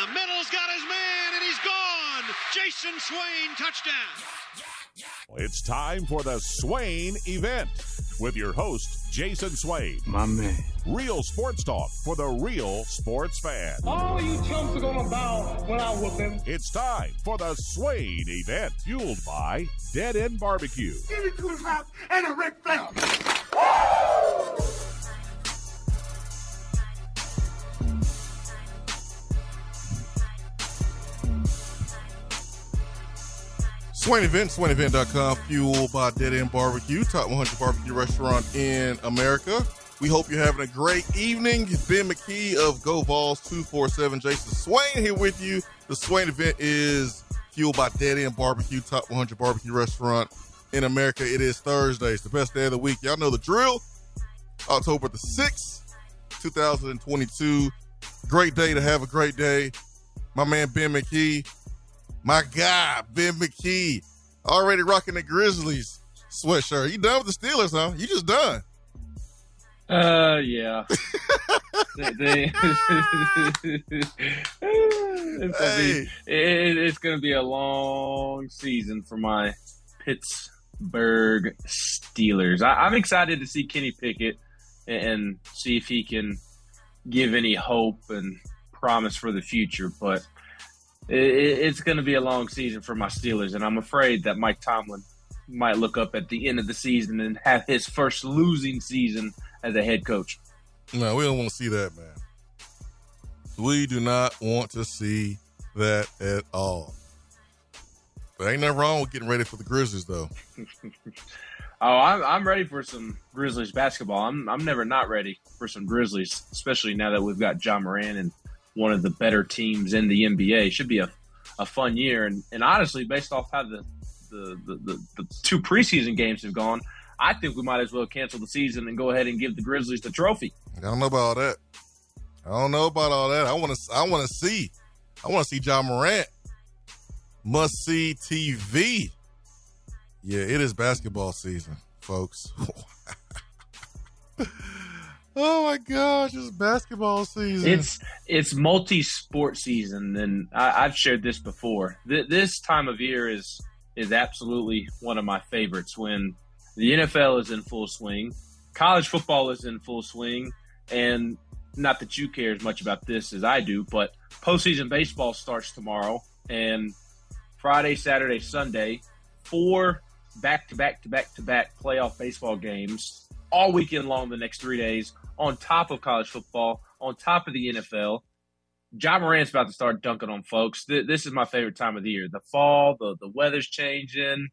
the middle's got his man, and he's gone. Jason Swain, touchdown. It's time for the Swain event with your host, Jason Swain. My man. Real sports talk for the real sports fan. All you chumps are gonna bow when I whoop him. It's time for the Swain event, fueled by Dead End Barbecue. Give me two slaps and a Ric Flair. Swain Event, SwainEvent.com, fueled by Dead End Barbecue, top 100 barbecue restaurant in America. We hope you're having a great evening. Ben McKee of Go Vols 247, Jason Swain here with you. The Swain Event is fueled by Dead End Barbecue, top 100 barbecue restaurant in America. It is Thursday. It's the best day of the week. Y'all know the drill. October the 6th, 2022. Great day to have a great day. My man Ben McKee, my guy, Ben McKee, already rocking the Grizzlies sweatshirt. You done with the Steelers, huh? You just done. Uh, yeah. they, they, it's, gonna Hey. be, it, it's gonna be a long season for my Pittsburgh Steelers. I, I'm excited to see Kenny Pickett and, and see if he can give any hope and promise for the future. But it's going to be a long season for my Steelers, and I'm afraid that Mike Tomlin might look up at the end of the season and have his first losing season as a head coach. No, we don't want to see that, man. We do not want to see that at all. But ain't nothing wrong with getting ready for the Grizzlies, though. Oh, I'm, I'm ready for some Grizzlies basketball. I'm I'm never not ready for some Grizzlies, especially now that we've got Ja Morant and one of the better teams in the NBA. Should be a, a fun year, and, and honestly, based off how the the, the, the the two preseason games have gone, I think we might as well cancel the season and go ahead and give the Grizzlies the trophy. I don't know about all that. I don't know about all that. I want to. I want to see. I want to see Ja Morant. Must see TV. Yeah, it is basketball season, folks. oh my gosh, it's basketball season. It's it's multi-sport season, and I, I've shared this before. Th- this time of year is is absolutely one of my favorites. When the NFL is in full swing, college football is in full swing, and not that you care as much about this as I do, but postseason baseball starts tomorrow, and Friday, Saturday, Sunday, four back to back to back to back playoff baseball games all weekend long the next three days on top of college football, on top of the NFL. Ja Morant's about to start dunking on folks. Th- This is my favorite time of the year. The fall, the, the weather's changing,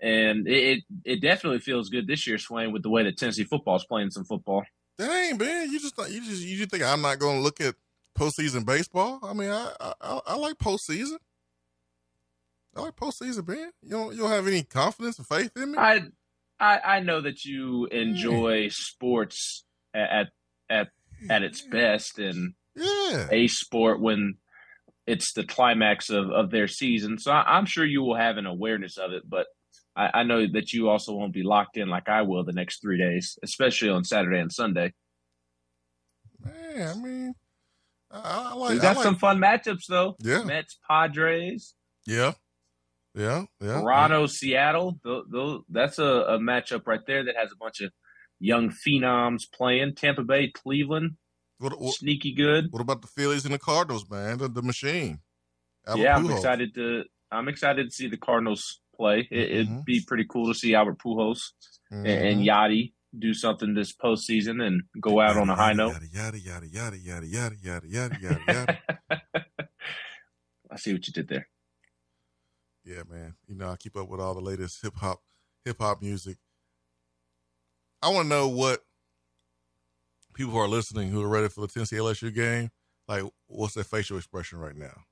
and it, it it definitely feels good this year, Swain, with the way that Tennessee football is playing some football. Dang, man, you just you just you just think I'm not going to look at postseason baseball? I mean, I, I I like postseason. I like postseason, man. You don't you don't have any confidence and faith in me? I I, I know that you enjoy sports at at at its best, and yeah, a sport when it's the climax of, of their season. So I, I'm sure you will have an awareness of it, but I, I know that you also won't be locked in like I will the next three days, especially on Saturday and Sunday. man. I mean, I, I like. We got like- some fun matchups though. Yeah. Mets, Padres, Yeah, yeah, yeah. Toronto, Seattle. Th th that's a, a matchup right there that has a bunch of young phenoms playing. Tampa Bay, Cleveland, What, what, sneaky good. what about the Phillies and the Cardinals, man? The, the machine. Albert yeah, I'm excited to. I'm excited to see the Cardinals play. It, Mhm. It'd be pretty cool to see Albert Pujols and, and Mhm. Yachty do something this postseason and go out on a high note. Yada yada yada yada yada yada yada yada yada. I see what you did there. yeah, man. You know, I keep up with all the latest hip hop hip hop music. I want to know what people who are listening who are ready for the Tennessee LSU game, like, what's their facial expression right now?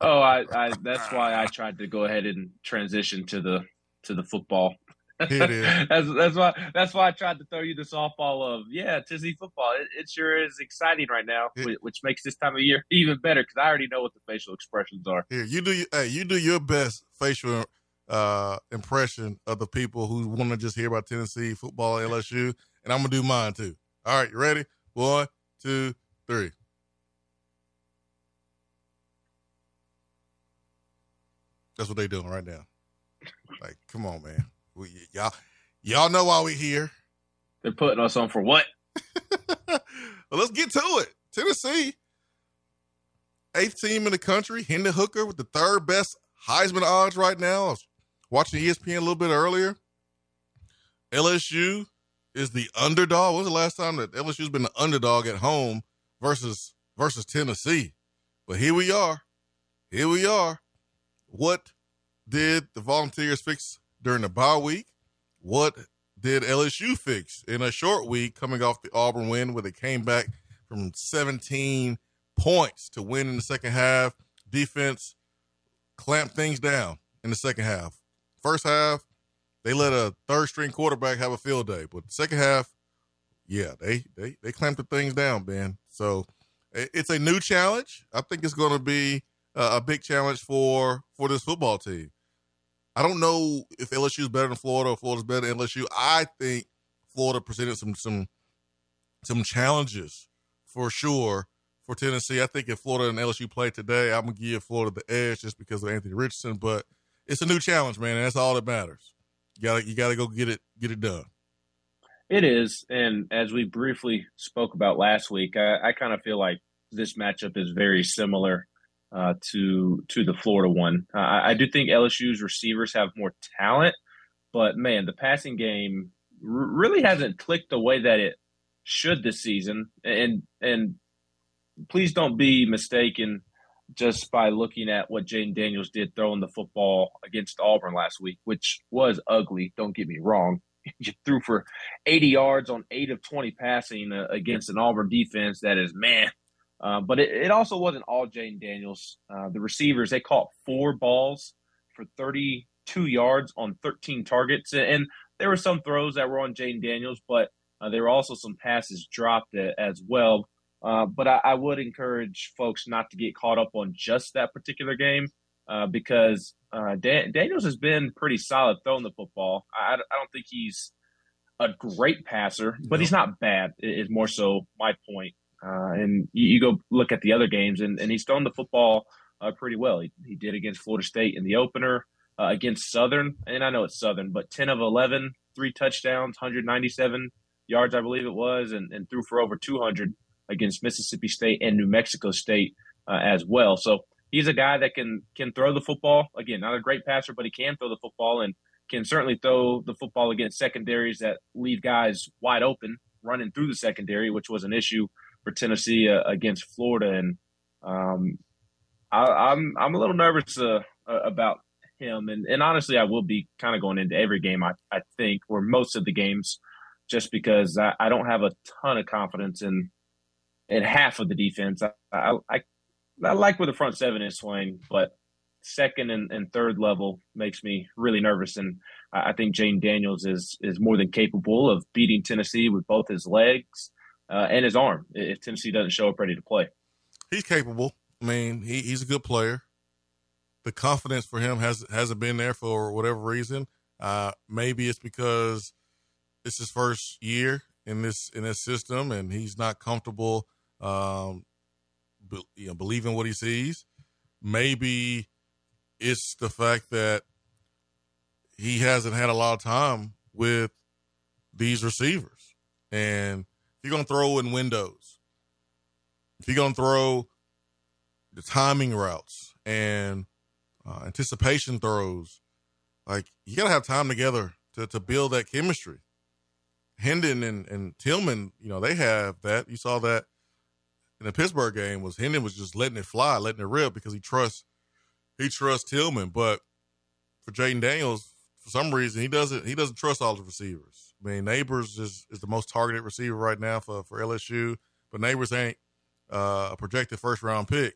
Oh, I, I that's why I tried to go ahead and transition to the to the football. It is. that's that's why that's why I tried to throw you the softball of yeah Tennessee football. It, it sure is exciting right now, It- which, which makes this time of year even better because I already know what the facial expressions are. Here, you do. Hey, you do your best facial uh, impression of the people who want to just hear about Tennessee football, LSU, and I'm gonna do mine too. All right, you ready? One, two, three. That's what they're doing right now. Like, come on, man. We, y'all, y'all know why we here. They're putting us on for what? well, let's get to it. Tennessee, eighth team in the country. Hendon Hooker with the third best Heisman odds right now. Watching ESPN a little bit earlier. LSU is the underdog. Was the last time that LSU's been the underdog at home versus versus Tennessee? But here we are. Here we are. What did the Volunteers fix during the bye week? What did LSU fix in a short week coming off the Auburn win where they came back from 17 points to win in the second half? Defense clamped things down in the second half. First half, they let a third string quarterback have a field day, but the second half, yeah, they they they clamped the things down, Ben. So it's a new challenge. I think it's going to be a big challenge for for this football team. I don't know if LSU is better than Florida or Florida's better than LSU. I think Florida presented some some some challenges for sure for Tennessee. I think if Florida and LSU play today, I'm gonna give Florida the edge just because of Anthony Richardson. But it's a new challenge, man, and that's all that matters. You gotta you gotta go get it get it done. It is, and as we briefly spoke about last week, I, I kind of feel like this matchup is very similar uh, to to the Florida one. Uh, I do think LSU's receivers have more talent, but man, the passing game r- really hasn't clicked the way that it should this season. And and please don't be mistaken just by looking at what Jayden Daniels did throwing the football against Auburn last week, which was ugly. Don't get me wrong. You threw for 80 yards on eight of 20 passing uh, against an Auburn defense that is man uh, but it, it, also wasn't all Jayden Daniels. Uh, the receivers, they caught four balls for 32 yards on 13 targets. And there were some throws that were on Jayden Daniels, but uh, there were also some passes dropped as well. Uh, but I, I, would encourage folks not to get caught up on just that particular game uh, because Dan- Daniels has been pretty solid throwing the football. I, I don't think he's a great passer, but no. he's not bad, is more so my point. Uh, and you, you, go look at the other games, and, and he's thrown the football uh, pretty well. He, he did against Florida State in the opener, uh, against Southern, and I know it's Southern, but 10 of 11, three touchdowns, 197 yards, I believe it was, and, and threw for over 200 against Mississippi State and New Mexico State uh, as well. So he's a guy that can can throw the football. Again, not a great passer, but he can throw the football and can certainly throw the football against secondaries that leave guys wide open running through the secondary, which was an issue for Tennessee uh, against Florida, and um, I, am I'm, I'm a little nervous uh, about him, and, and honestly, I will be kind of going into every game. I, I think, or most of the games, just because I, I don't have a ton of confidence in in half of the defense. I I, I, like where the front seven is swaying, but second and, and third level makes me really nervous. And I, I think Jayden Daniels is is more than capable of beating Tennessee with both his legs uh, and his arm if Tennessee doesn't show up ready to play. He's capable. I mean, he, he's a good player. The confidence for him has hasn't been there for whatever reason. Uh, maybe it's because it's his first year in this in this system, and he's not comfortable, um, be, you know, believing what he sees. Maybe it's the fact that he hasn't had a lot of time with these receivers, and if you're going to throw in windows, if you're going to throw the timing routes and uh, anticipation throws, like you got to have time together to, to build that chemistry. Hendon and, and Tillman, you know, they have that. You saw that in the Pittsburgh game was Hendon was just letting it fly, letting it rip because he trusts he trusts Tillman. But for Jayden Daniels, for some reason, he doesn't he doesn't trust all the receivers. I mean, Nabers is, is the most targeted receiver right now for, for LSU, but Nabers ain't uh, a projected first round pick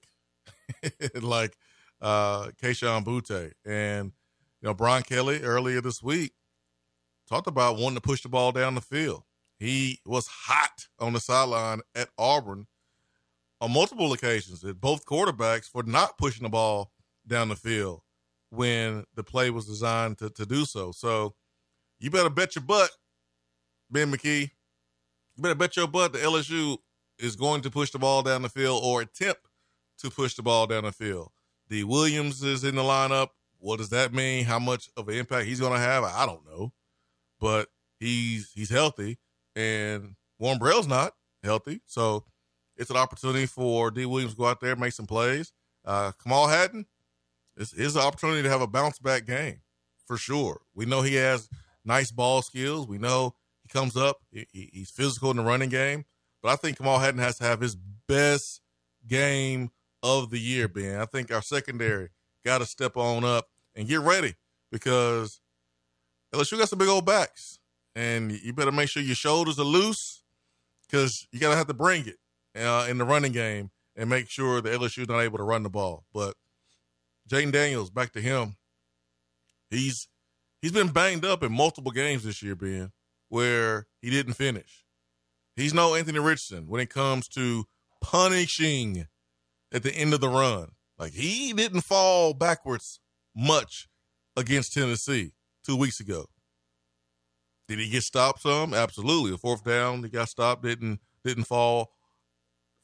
like uh, Kayshon Boutte. And, you know, Brian Kelly earlier this week talked about wanting to push the ball down the field. He was hot on the sideline at Auburn on multiple occasions at both quarterbacks for not pushing the ball down the field when the play was designed to, to do so. So you better bet your butt Ben McKee, you better bet your butt the LSU is going to push the ball down the field or attempt to push the ball down the field. D. Williams is in the lineup. what does that mean? How much of an impact he's going to have? I don't know, but he's he's healthy, and Warren Burrell's not healthy, so it's an opportunity for D. Williams to go out there and make some plays. Uh, Kamal Hadden, it's his opportunity to have a bounce back game for sure. We know he has nice ball skills. We know he comes up, he, he's physical in the running game, but I think Kamal Hadden has to have his best game of the year, Ben. I think our secondary got to step on up and get ready because LSU got some big old backs, and you better make sure your shoulders are loose because you got to have to bring it uh, in the running game and make sure that is not able to run the ball. But Jayden Daniels, back to him. He's he's been banged up in multiple games this year, Ben, where he didn't finish. He's no Anthony Richardson when it comes to punishing at the end of the run. Like he didn't fall backwards much against Tennessee two weeks ago. Did he get stopped some? Absolutely. The fourth down, he got stopped, didn't didn't fall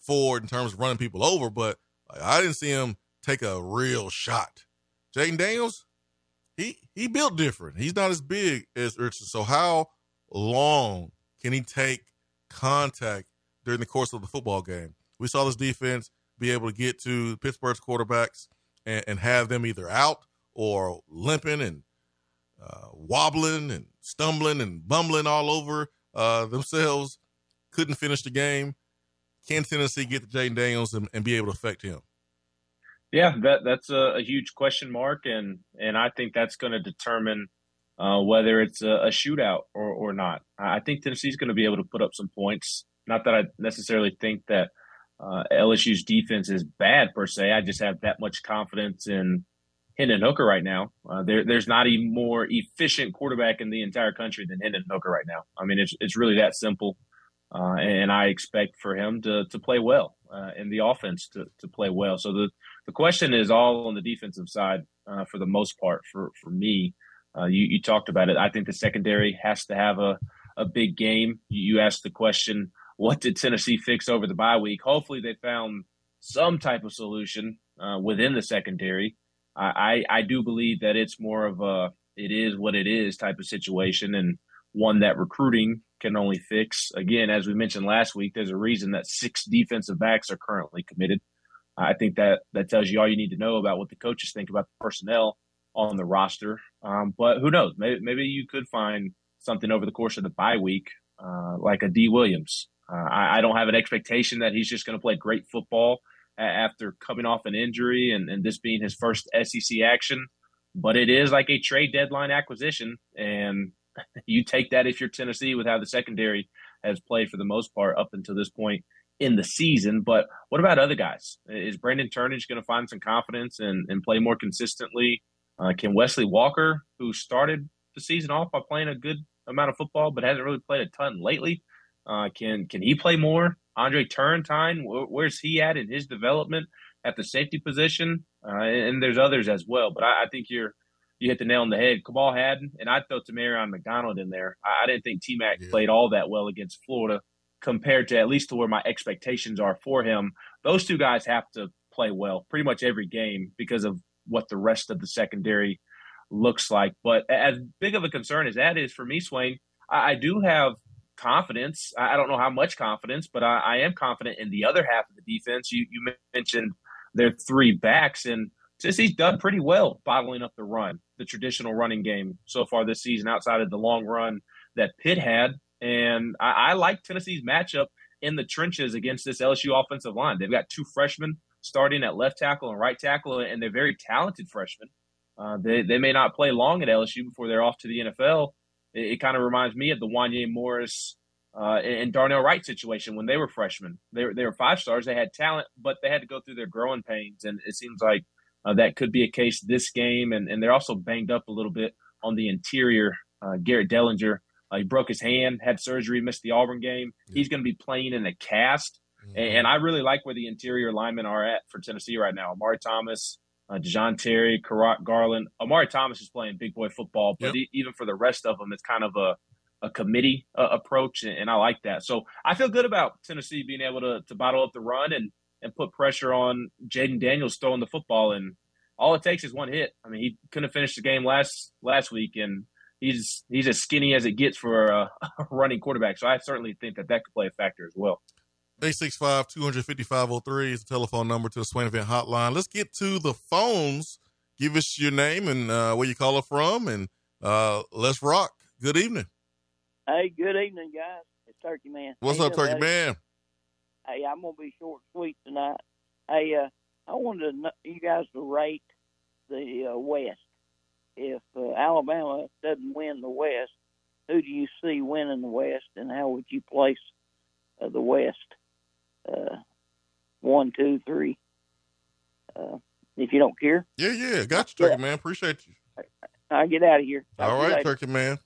forward in terms of running people over, but I didn't see him take a real shot. Jayden Daniels, he he built different. He's not as big as Richardson. So how long can he take contact during the course of the football game? We saw this defense be able to get to Pittsburgh's quarterbacks and, and have them either out or limping and uh, wobbling and stumbling and bumbling all over uh, themselves. Couldn't finish the game. Can Tennessee get to Jayden Daniels and, and, be able to affect him? Yeah, that that's a, a huge question mark, and and I think that's going to determine uh, whether it's a, a shootout or, or not. I think Tennessee's going to be able to put up some points. Not that I necessarily think that uh, LSU's defense is bad per se. I just have that much confidence in Hendon Hooker right now. Uh, there, there's not a more efficient quarterback in the entire country than Hendon Hooker right now. I mean, it's it's really that simple, uh, and I expect for him to to play well uh, and the offense to to play well. So the the question is all on the defensive side uh, for the most part for for me. Uh, you you talked about it. I think the secondary has to have a a big game. You asked the question what did Tennessee fix over the bye week? Hopefully, they found some type of solution uh, within the secondary. I, I, I do believe that it's more of a it is what it is type of situation, and one that recruiting can only fix. Again, as we mentioned last week, there's a reason that six defensive backs are currently committed. I think that that tells you all you need to know about what the coaches think about the personnel on the roster. Um, but who knows? Maybe, maybe you could find something over the course of the bye week, uh, like a D Williams, uh, I, I, don't have an expectation that he's just going to play great football after coming off an injury and, and this being his first SEC action. But it is like a trade deadline acquisition, and you take that if you're Tennessee with how the secondary has played for the most part up until this point in the season. But what about other guys? Is Brandon Turnage going to find some confidence and, and play more consistently? Uh, can Wesley Walker, who started the season off by playing a good amount of football but hasn't really played a ton lately, uh, can can he play more? Andre Turrentine, where's he at in his development at the safety position? Uh, and, there's others as well. But I, I, think you're you hit the nail on the head. Kamal Hadden, and I'd throw Tamarion McDonald in there. I, I didn't think T Mac yeah. played all that well against Florida compared to at least to where my expectations are for him. Those two guys have to play well pretty much every game because of what the rest of the secondary looks like. But as big of a concern as that is for me, Swain, I, I do have confidence. I don't know how much confidence, but I, I, am confident in the other half of the defense. You, you mentioned their three backs, and Tennessee's done pretty well bottling up the run, the traditional running game so far this season, outside of the long run that Pitt had. And I, I like Tennessee's matchup in the trenches against this LSU offensive line. They've got two freshmen starting at left tackle and right tackle, and they're very talented freshmen. Uh, they, they may not play long at LSU before they're off to the NFL, it, it kind of reminds me of the Wanya Morris uh, and Darnell Wright situation when they were freshmen. They they were five stars. They had talent, but they had to go through their growing pains. And it seems like uh, that could be a case this game. And, and they're also banged up a little bit on the interior. Uh, Garrett Dellinger, uh, he broke his hand, had surgery, missed the Auburn game. Yeah. He's going to be playing in a cast. Mm-hmm. And, and, I really like where the interior linemen are at for Tennessee right now. Omari Thomas, uh, Dejon Terry, Kurott Garland. Omari Thomas is playing big boy football, but yep. even for the rest of them, it's kind of a, a committee uh, approach, and, and, I like that. So I feel good about Tennessee being able to, to bottle up the run and, and put pressure on Jayden Daniels throwing the football. And all it takes is one hit. I mean, he couldn't finish the game last last week, and he's he's as skinny as it gets for a, a running quarterback. So I certainly think that that could play a factor as well. 865 255 is the telephone number to the Swain Event Hotline. Let's get to the phones. Give us your name and uh, where you call it from, and uh, let's rock. Good evening. Hey, good evening, guys. It's Turkey Man. What's Hey, up, Turkey buddy. Man? Hey, I'm gonna be short and sweet tonight. Hey, uh, I wanted to know, you guys to rate the uh, West. If uh, Alabama doesn't win the West, who do you see winning the West, and how would you place uh, the West? Uh, one, two, three. Uh, if you don't care, Yeah, yeah. Got you, Turkey Man. Appreciate you. I'll get out of here. Talk All right. Turkey Man.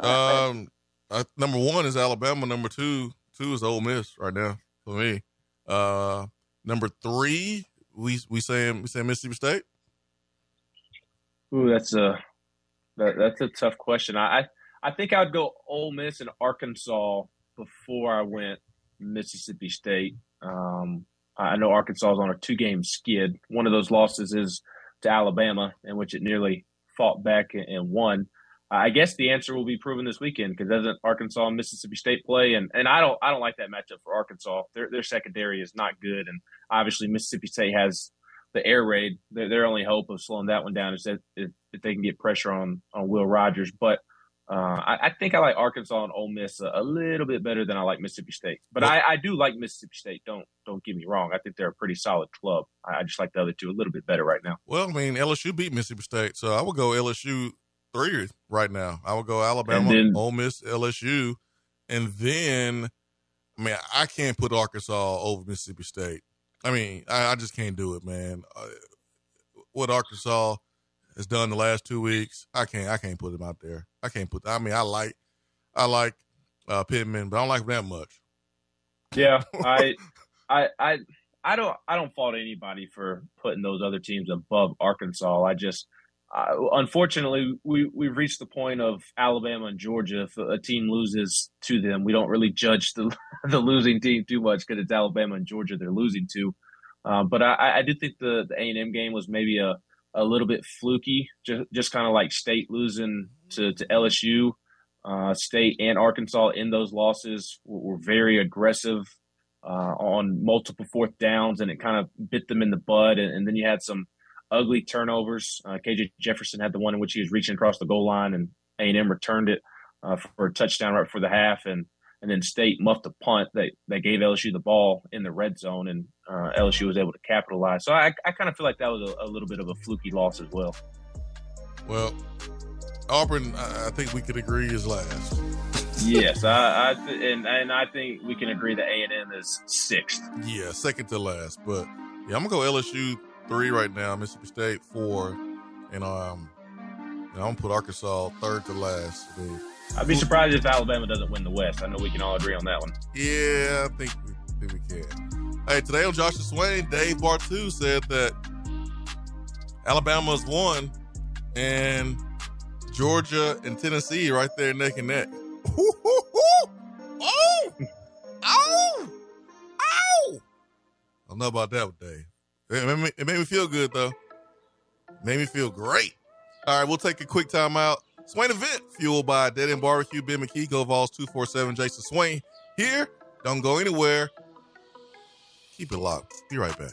Right, Um, uh, number one is Alabama. Number two, two is Ole Miss right now for me. Uh, number three, we we saying we saying Mississippi State. Ooh, that's a that, that's a tough question. I, I think I'd go Ole Miss and Arkansas before I went Mississippi State. Um, I know Arkansas is on a two game skid. One of those losses is to Alabama, in which it nearly fought back and won. I guess the answer will be proven this weekend because doesn't Arkansas and Mississippi State play? And and I don't I don't like that matchup for Arkansas. Their their secondary is not good, and obviously Mississippi State has the air raid. Their, their only hope of slowing that one down is that if, if they can get pressure on on Will Rogers. But uh, I, I think I like Arkansas and Ole Miss a, a little bit better than I like Mississippi State. But I, I do like Mississippi State. Don't don't get me wrong. I think they're a pretty solid club. I, I just like the other two a little bit better right now. Well, I mean LSU beat Mississippi State, so I would go LSU three right now. I would go Alabama, then- Ole Miss, LSU, and then I mean I can't put Arkansas over Mississippi State. I mean I, I just can't do it, man. Uh, what Arkansas has done the last two weeks, I can't I can't put them out there. I can't put. I mean I like I like uh, Pittman, but I don't like that much. Yeah, I, I, I, I don't, I don't fault anybody for putting those other teams above Arkansas. I just, uh, unfortunately, we we've reached the point of Alabama and Georgia. If a team loses to them, we don't really judge the the losing team too much because it's Alabama and Georgia they're losing to. Um, but I, I did think the the A and M game was maybe a a little bit fluky, just just kind of like State losing to to LSU. Uh, State and Arkansas in those losses were, were very aggressive uh, on multiple fourth downs, and it kind of bit them in the bud. And, and then you had some ugly turnovers. Uh, KJ Jefferson had the one in which he was reaching across the goal line, and A and M returned it uh, for a touchdown right before the half, and and then State muffed a punt that that gave LSU the ball in the red zone, and uh, LSU was able to capitalize. So I, I kind of feel like that was a, a little bit of a fluky loss as well. Well, Auburn, I, think we could agree is last. yes, I, I th- and and I think we can agree that A and M is sixth. Yeah, second to last. But yeah, I'm gonna go LSU three right now, Mississippi State four, and um, and I'm gonna put Arkansas third to last. Mean, I'd be surprised if Alabama doesn't win the West. I know we can all agree on that one. yeah, I think we, I think we can. Hey, today on Josh and Swain, Dave Bartu said that Alabama's won, and Georgia and Tennessee right there neck and neck. Oh! Oh! Oh! I don't know about that, Dave. It made, me, it made me feel good though. Made me feel great. All right, we'll take a quick time out. Swain event fueled by Dead End Barbecue, Ben McKee, Go Vols 247, Jason Swain. Here, don't go anywhere. Keep it locked. Be right back.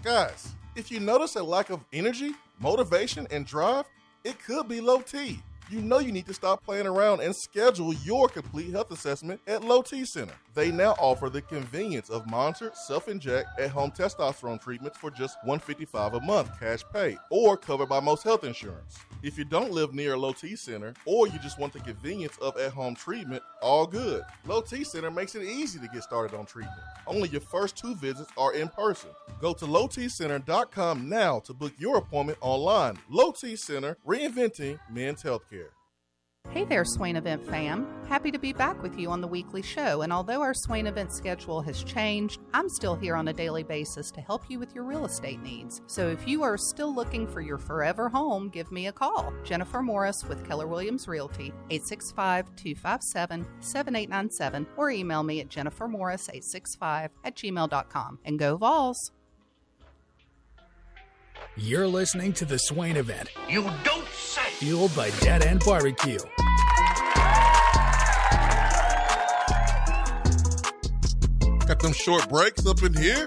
Guys, if you notice a lack of energy, motivation, and drive, it could be low T. You know you need to stop playing around and schedule your complete health assessment at Low T Center. They now offer the convenience of monitored self-inject at-home testosterone treatments for just 155 a month cash pay or covered by most health insurance. If you don't live near a Low T Center or you just want the convenience of at-home treatment, all good. Low T Center makes it easy to get started on treatment. Only your first two visits are in person. Go to lowtcenter.com now to book your appointment online. Low T Center, reinventing men's healthcare. Hey there, Swain Event fam. Happy to be back with you on the weekly show. And although our Swain Event schedule has changed, I'm still here on a daily basis to help you with your real estate needs. So if you are still looking for your forever home, give me a call. Jennifer Morris with Keller Williams Realty, 865 257 7897, or email me at jennifermorris865 at gmail.com. And go Vols! You're listening to the Swain event. You don't say. Fueled by Dead End Barbecue. Got them short breaks up in here.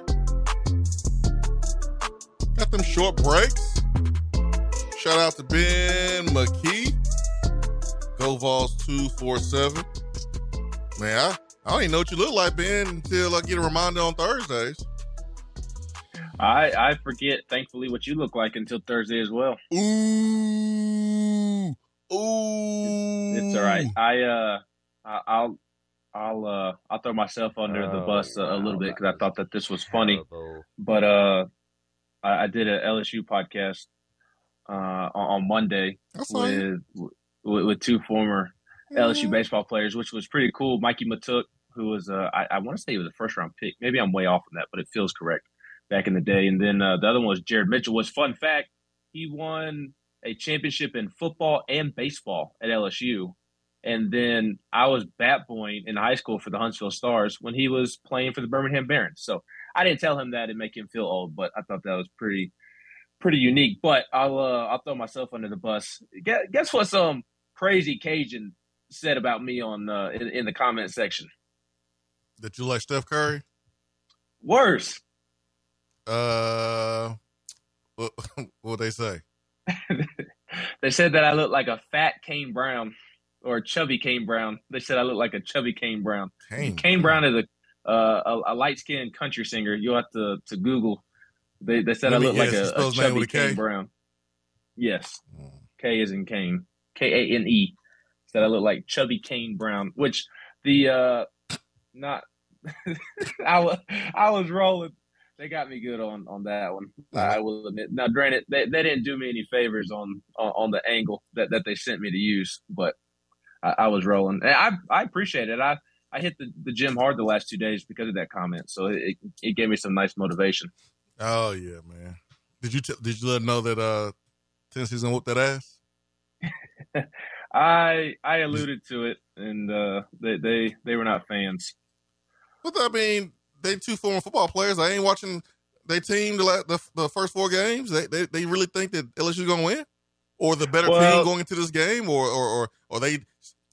Got them short breaks. Shout out to Ben McKee. Go Vols 247. Man, I, I don't even know what you look like, Ben, until I get a reminder on Thursdays. I I forget, thankfully, what you look like until Thursday as well. Ooh. Ooh. It's all right. I uh, I- I'll I'll uh I'll throw myself under the bus a, a little bit because I thought that this was funny, but uh, I, I did an LSU podcast uh on, on Monday I saw you. with, with with two former LSU baseball players, which was pretty cool. Mikie Mahtook, who was uh I, I want to say he was a first round pick. Maybe I'm way off on that, but it feels correct back in the day. And then uh, the other one was Jared Mitchell. Was fun fact he won a championship in football and baseball at LSU. And then I was bat boying in high school for the Huntsville Stars when he was playing for the Birmingham Barons. So I didn't tell him that and make him feel old, but I thought that was pretty pretty unique. But I'll uh, I'll throw myself under the bus. Guess, guess what? Some crazy Cajun said about me on uh, in, in the comment section. That you like Steph Curry? Worse. Uh, what what they say? they said that I look like a fat Kane Brown or chubby Kane Brown. They said I look like a chubby Kane Brown. Kane, Kane Brown is a uh, a, a light skinned country singer. You'll have to to Google. They they said I look like a, a spell his name chubby a? Kane Brown. Yes, Mm. K is in Kane. K A N E. Said I look like chubby Kane Brown, which the uh not I was I was rolling. They got me good on on that one. I will admit. Now, granted, they, they didn't do me any favors on on, on the angle that, that they sent me to use, but I, I was rolling. And I I appreciate it. I I hit the, the gym hard the last two days because of that comment, so it it gave me some nice motivation. Oh yeah, man. Did you t- did you let them know that uh Tennessee's gonna whoop that ass? I I alluded to it, and uh, they they they were not fans. But I mean, they two former football players. I ain't watching their team the, the the first four games. They they, they really think that LSU's gonna win, or the better Well- team going into this game, or or or are they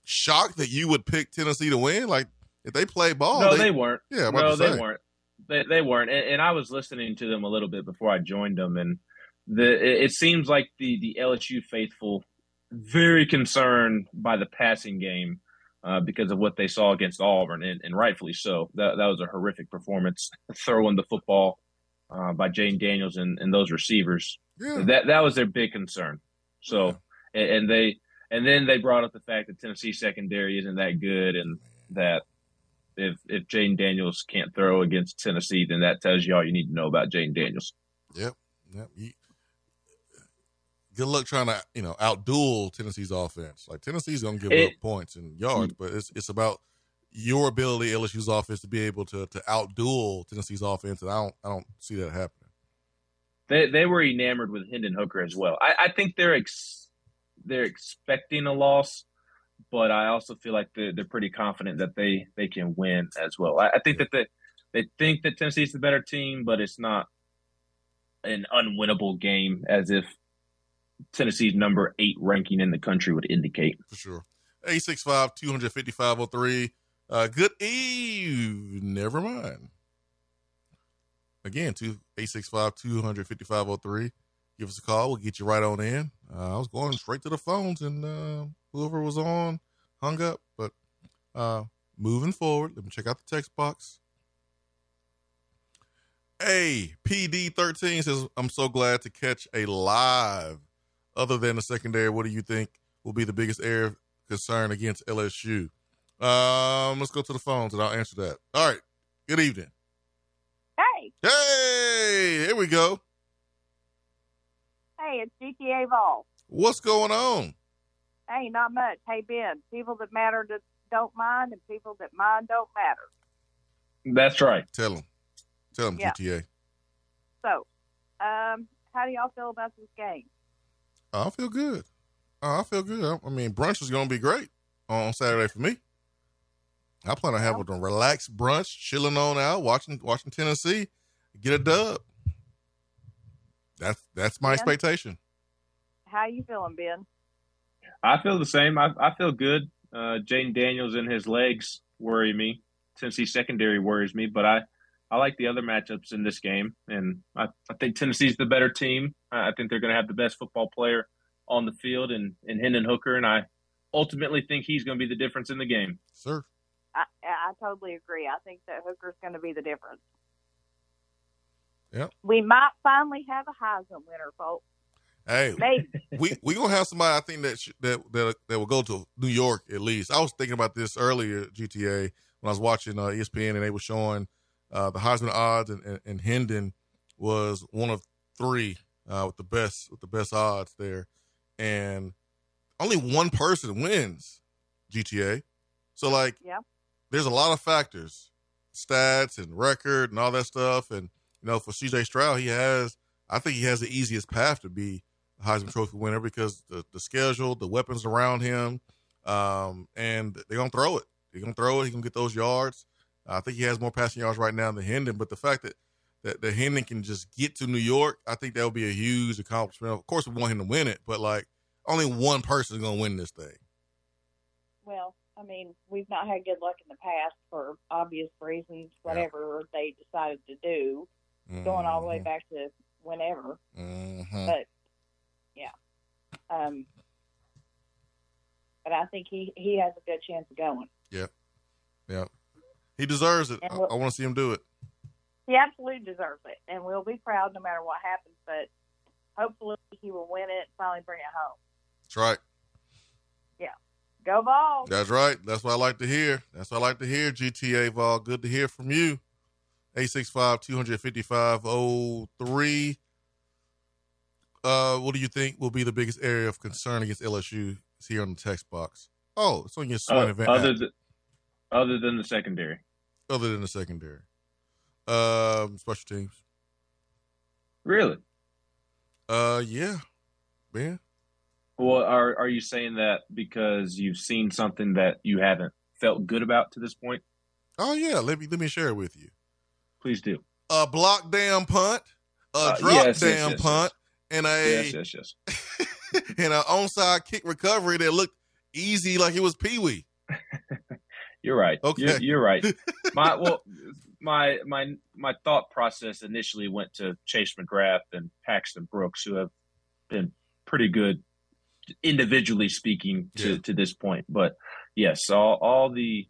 shocked that you would pick Tennessee to win? Like if they play ball, no, they, they, weren't. Yeah, I'm no, they weren't. They they weren't. And, and I was listening to them a little bit before I joined them, and the it, it seems like the the LSU faithful very concerned by the passing game uh, because of what they saw against Auburn, and, and rightfully so. That that was a horrific performance, throwing the football uh, by Jayden Daniels and, and those receivers. Yeah. That that was their big concern. So, and, and they and then they brought up the fact that Tennessee secondary isn't that good, and that if if Jayden Daniels can't throw against Tennessee, then that tells you all you need to know about Jayden Daniels. Yep. Yep. You, good luck trying to you know outduel Tennessee's offense. Like Tennessee's gonna give It- up points and hmm. yards, but it's it's about your ability, LSU's offense, to be able to to outduel Tennessee's offense, and I don't I don't see that happening. They they were enamored with Hendon Hooker as well. I, I think they're ex, they're expecting a loss, but I also feel like they're, they're pretty confident that they they can win as well. I, I think that they they think that Tennessee's the better team, but it's not an unwinnable game as if Tennessee's number eight ranking in the country would indicate. for sure. 865 255 Uh, good eve. Never mind. Again, two eight six five two hundred fifty five oh three. Give us a call. We'll get you right on in. Uh, I was going straight to the phones, and uh, whoever was on hung up. But uh, moving forward. Let me check out the text box. Hey, PD13 says, I'm so glad to catch a live. Other than the secondary, what do you think will be the biggest area of concern against LSU? Um, let's go to the phones and I'll answer that. All right. Good evening. Hey. Hey, here we go. Hey, it's GTA Vol. What's going on? Hey, not much. Hey, Ben, people that matter that don't mind and people that mind don't matter. That's right. Tell them. Tell them, Yeah. GTA. So, um, how do y'all feel about this game? I feel good. Oh, I feel good. I mean, brunch is going to be great on Saturday for me. I plan on having a relaxed brunch, chilling on out, watching watching Tennessee, get a dub. That's that's my Yeah. expectation. How you feeling, Ben? I feel the same. I, I feel good. Uh, Jaden Daniels and his legs worry me. Tennessee secondary worries me, but I, I like the other matchups in this game, and I, I think Tennessee's the better team. I, I think they're going to have the best football player on the field, and in Hendon Hooker, and I ultimately think he's going to be the difference in the game. Sir, I, I totally agree. I think that Hooker's going to be the difference. Yep. We might finally have a Heisman winner, folks. Hey, Maybe. we we gonna have somebody I think that sh- that that that will go to New York at least. I was thinking about this earlier GTA when I was watching uh, ESPN and they were showing uh, the Heisman odds and, and, and Hendon was one of three uh, with the best with the best odds there, and only one person wins GTA. So like, Yeah. there's a lot of factors, stats and record and all that stuff, and you know for CJ Stroud he has I think he has the easiest path to be a Heisman Trophy winner because the, the schedule, the weapons around him, um, and they're gonna throw it. They're gonna throw it. He can get those yards. I think he has more passing yards right now than Hendon, but the fact that that, that Hendon can just get to New York, I think that would be a huge accomplishment. Of course, we want him to win it, but like only one person is gonna win this thing. Well, I mean, we've not had good luck in the past for obvious reasons, whatever they decided to do, going all the way back to whenever. Mhm. But yeah, um, but I think he he has a good chance of going. Yeah, yeah, he deserves it. And I, we'll- I want to see him do it. He absolutely deserves it, and we'll be proud no matter what happens. But hopefully, he will win it and finally bring it home. That's right. Yeah, go ball. That's right. That's what I like to hear. That's what I like to hear, GTA Vol. Good to hear from you. 865 255 03. Uh, what do you think will be the biggest area of concern against LSU? It's here on the text box. Oh, it's on your swing Uh, event. other app, than other than the secondary. other than the secondary. Um, special teams. Really? Uh, yeah, man. Well, are are you saying that because you've seen something that you haven't felt good about to this point? Oh yeah, let me let me share it with you. Please do. A block damn punt, a Uh, drop yes, yes, damn yes, punt, and a Yes, yes, yes. and an onside kick recovery that looked easy like it was Pee Wee. You're right. Okay. You're, you're right. My well, my my my thought process initially went to Chase McGrath and Paxton Brooks, who have been pretty good individually speaking to, Yeah. to this point. But yes, all all the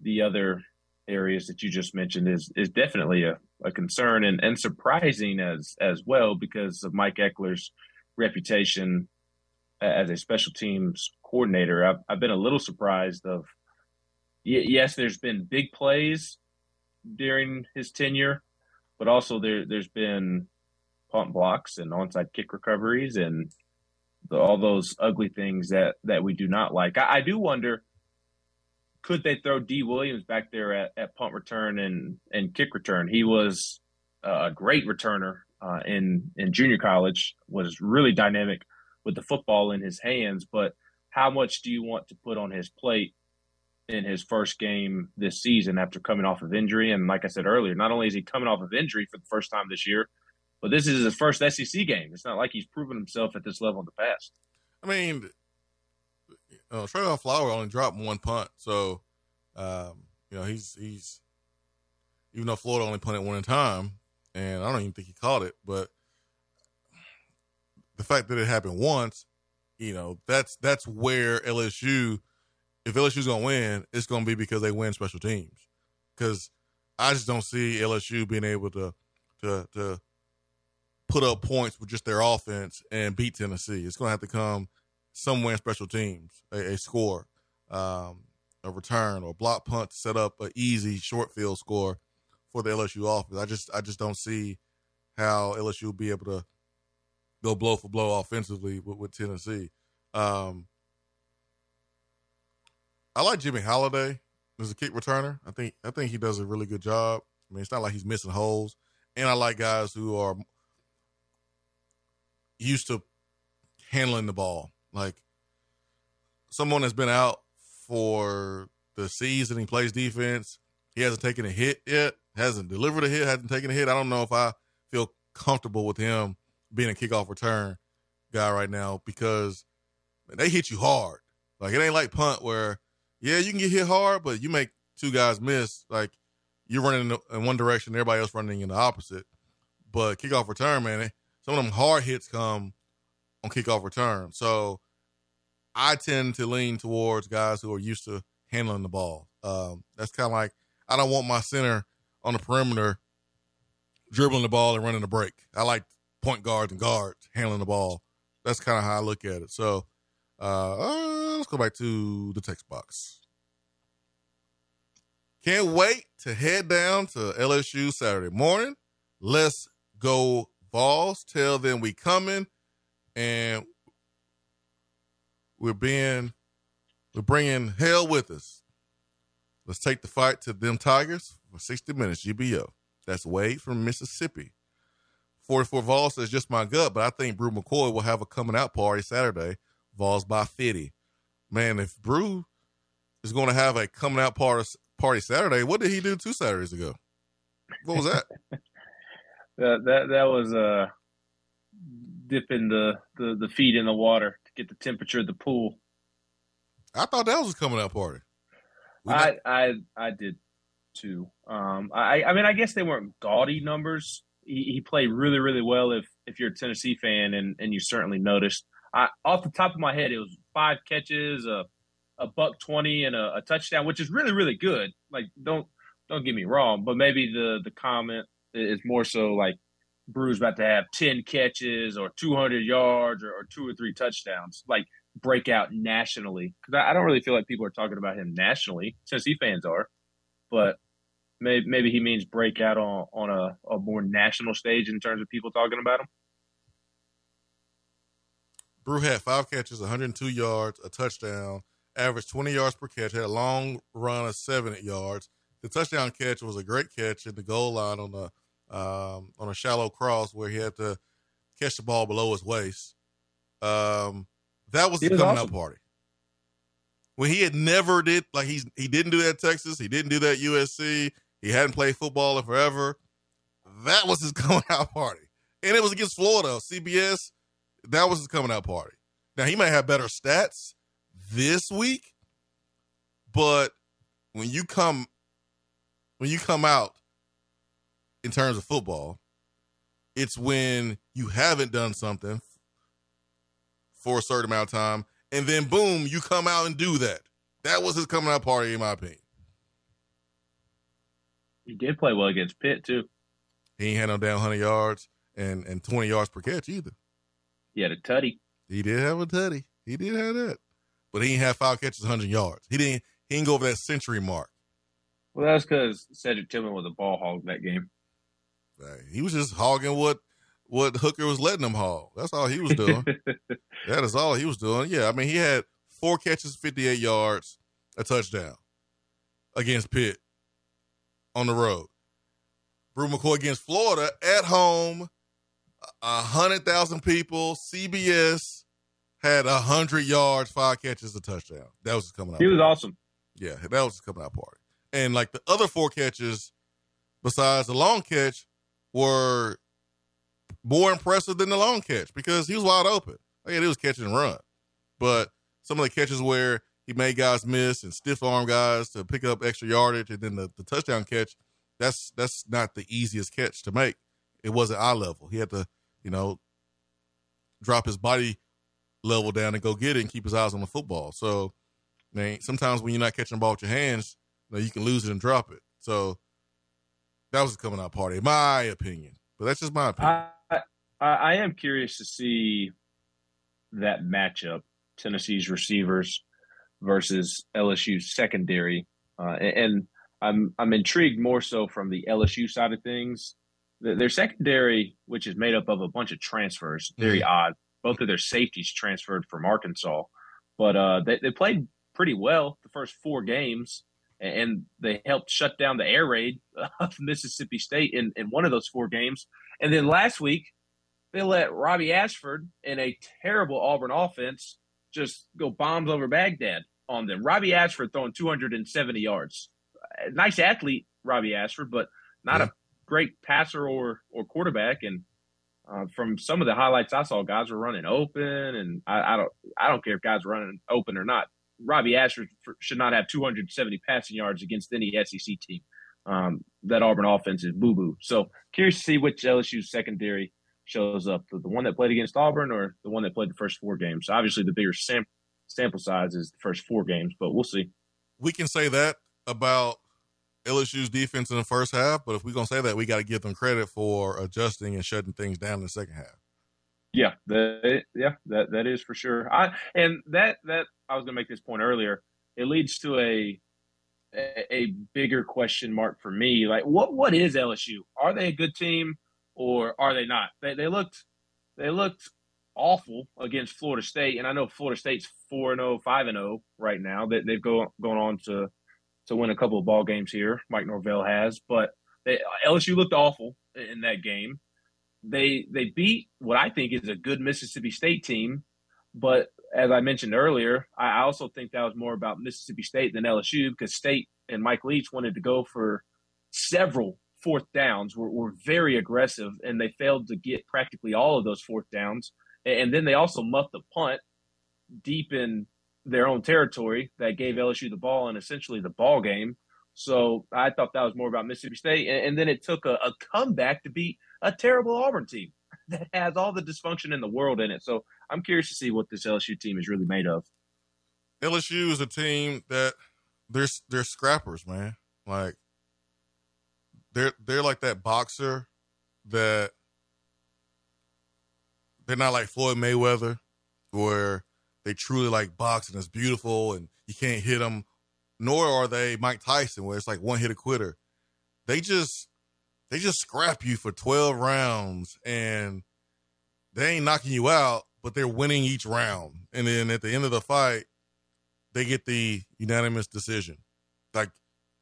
the other areas that you just mentioned is is definitely a, a concern and, and surprising as as well because of Mike Ekeler's reputation as a special teams coordinator. I've, I've been a little surprised of y- yes, there's been big plays during his tenure, but also there there's been punt blocks and onside kick recoveries and the, all those ugly things that that we do not like. I, I do wonder could they throw D Williams back there at, at punt return and and kick return? He was a great returner uh, in in junior college. Was really dynamic with the football in his hands, but how much do you want to put on his plate in his first game this season after coming off of injury? And like I said earlier, not only is he coming off of injury for the first time this year, but this is his first SEC game. It's not like he's proven himself at this level in the past. I mean, uh, Trayvon Flower only dropped one punt, so um, you know he's he's even though Florida only punted one time, and I don't even think he caught it, but the fact that it happened once, you know, that's that's where LSU if LSU's gonna win, it's gonna be because they win special teams. Because I just don't see LSU being able to to to put up points with just their offense and beat Tennessee. It's gonna have to come somewhere in special teams, a, a score, um, a return, or block punt to set up an easy short field score for the LSU offense. I just I just don't see how LSU will be able to go blow for blow offensively with, with Tennessee. Um, I like Jimmy Holiday as a kick returner. I think I think he does a really good job. I mean, it's not like he's missing holes. And I like guys who are used to handling the ball. Like someone that's been out for the season, he plays defense. He hasn't taken a hit yet, hasn't delivered a hit, hasn't taken a hit. I don't know if I feel comfortable with him being a kickoff return guy right now because they hit you hard. Like it ain't like punt where yeah, you can get hit hard, but you make two guys miss. Like you're running in, one direction, everybody else running in the opposite. But kickoff return, man, some of them hard hits come on kickoff return. So I tend to lean towards guys who are used to handling the ball. Um, that's kind of like I don't want my center on the perimeter dribbling the ball and running the break. I like point guards and guards handling the ball. That's kind of how I look at it. So uh, let's go back to the text box. Can't wait to head down to LSU Saturday morning. Let's go Vols. Tell them we coming, and we're being we're bringing hell with us. Let's take the fight to them Tigers for 60 minutes. GBO. That's Wade from Mississippi. 44 Vols says just my gut, but I think Bru McCoy will have a coming out party Saturday Vols by 50. Man, if Bru is going to have a coming out party, party Saturday, what did he do two Saturdays ago? What was that? that, that that was uh dipping the, the the feet in the water to get the temperature of the pool. I thought that was a coming out party. I I I did too. Um, I I mean I guess they weren't gaudy numbers. He, he played really really well. If if you're a Tennessee fan and and you certainly noticed. I, off the top of my head, it was five catches, a a buck twenty, and a, a touchdown, which is really really good. Like don't don't get me wrong, but maybe the the comment is more so like Bru's about to have ten catches or two hundred yards or, or, two or three touchdowns, like break out nationally. Because I, I, don't really feel like people are talking about him nationally. Tennessee fans are, but maybe maybe he means break out on on a, a more national stage in terms of people talking about him. Bru had five catches, 102 yards, a touchdown, averaged 20 yards per catch, had a long run of seven yards. The touchdown catch was a great catch at the goal line on the um, on a shallow cross where he had to catch the ball below his waist. Um, that was the coming awesome. out party. When he had never did like he's he didn't do that Texas, he didn't do that USC, he hadn't played football in forever. That was his coming out party, and it was against Florida. CBS that was his coming out party. Now he might have better stats this week, but when you come when you come out in terms of football, it's when you haven't done something for a certain amount of time, and then boom, you come out and do that. That was his coming out party, in my opinion. He did play well against Pitt too. He ain't had no down hundred yards and and twenty yards per catch either. He had a tutty. He did have a tutty. He did have that. But he didn't have five catches, 100 yards. He didn't he didn't go over that century mark. Well, that's because Cedric Tillman was a ball hog that game. He was just hogging what what Hooker was letting him hog. That's all he was doing. that is all he was doing. Yeah, I mean, he had four catches, 58 yards, a touchdown against Pitt on the road. Bru McCoy against Florida at home a hundred thousand people. CBS had a hundred yards, five catches, a touchdown. That was coming out. He was party. awesome. Yeah, that was coming out party. And like the other four catches, besides the long catch, were more impressive than the long catch because he was wide open. Yeah, he was catching and run, but some of the catches where he made guys miss and stiff arm guys to pick up extra yardage, and then the, the touchdown catch. That's that's not the easiest catch to make it wasn't eye level. He had to, you know, drop his body level down and go get it and keep his eyes on the football. So Man, sometimes when you're not catching the ball with your hands, you, know, you can lose it and drop it. So that was a coming out party, my opinion. But that's just my opinion. I, I, I am curious to see that matchup: Tennessee's receivers versus LSU's secondary, uh, and I'm I'm intrigued more so from the LSU side of things. Their secondary, which is made up of a bunch of transfers, very mm-hmm. odd. Both of their safeties transferred from Arkansas, but uh, they, they played pretty well the first four games, and they helped shut down the air raid of Mississippi State in, in one of those four games. And then last week, they let Robbie Ashford in a terrible Auburn offense just go bombs over Baghdad on them. Robbie Ashford throwing 270 yards. Nice athlete, Robbie Ashford, but not yeah. a great passer or or quarterback. And uh, from some of the highlights I saw, guys were running open, and I, I don't I don't care if guys are running open or not. Robbie Ashford should not have 270 passing yards against any SEC team. Um, that Auburn offense is boo boo. So curious to see which LSU secondary shows up the, one that played against Auburn or the one that played the first four games. So obviously, the bigger sam- sample size is the first four games, but we'll see. We can say that about LSU's defense in the first half, but if we're gonna say that, we got to give them credit for adjusting and shutting things down in the second half. Yeah, that, yeah, that that is for sure. I and that that I was gonna make this point earlier. It leads to a a bigger question mark for me. Like, what what is LSU? Are they a good team or are they not? They they looked they looked awful against Florida State, and I know Florida State's four and 0, 5 and zero oh right now. That they, they've go, gone on to to win a couple of ball games here. Mike Norvell has, but they, LSU looked awful in that game they they beat what I think is a good Mississippi State team, but as I mentioned earlier, I also think that was more about Mississippi State than LSU because State and Mike Leach wanted to go for several fourth downs, were, were very aggressive, and they failed to get practically all of those fourth downs. And then they also muffed the punt deep in their own territory that gave LSU the ball and essentially the ball game. So I thought that was more about Mississippi State. And, and then it took a, a comeback to beat a terrible Auburn team that has all the dysfunction in the world in it. So I'm curious to see what this LSU team is really made of. LSU is a team that they're they're scrappers, man. Like they're they're like that boxer that they're not like Floyd Mayweather, where they truly like boxing It's beautiful and you can't hit them. Nor are they Mike Tyson, where it's like one hit a quitter. They just they just scrap you for 12 rounds and they ain't knocking you out, but they're winning each round. And then at the end of the fight, they get the unanimous decision. Like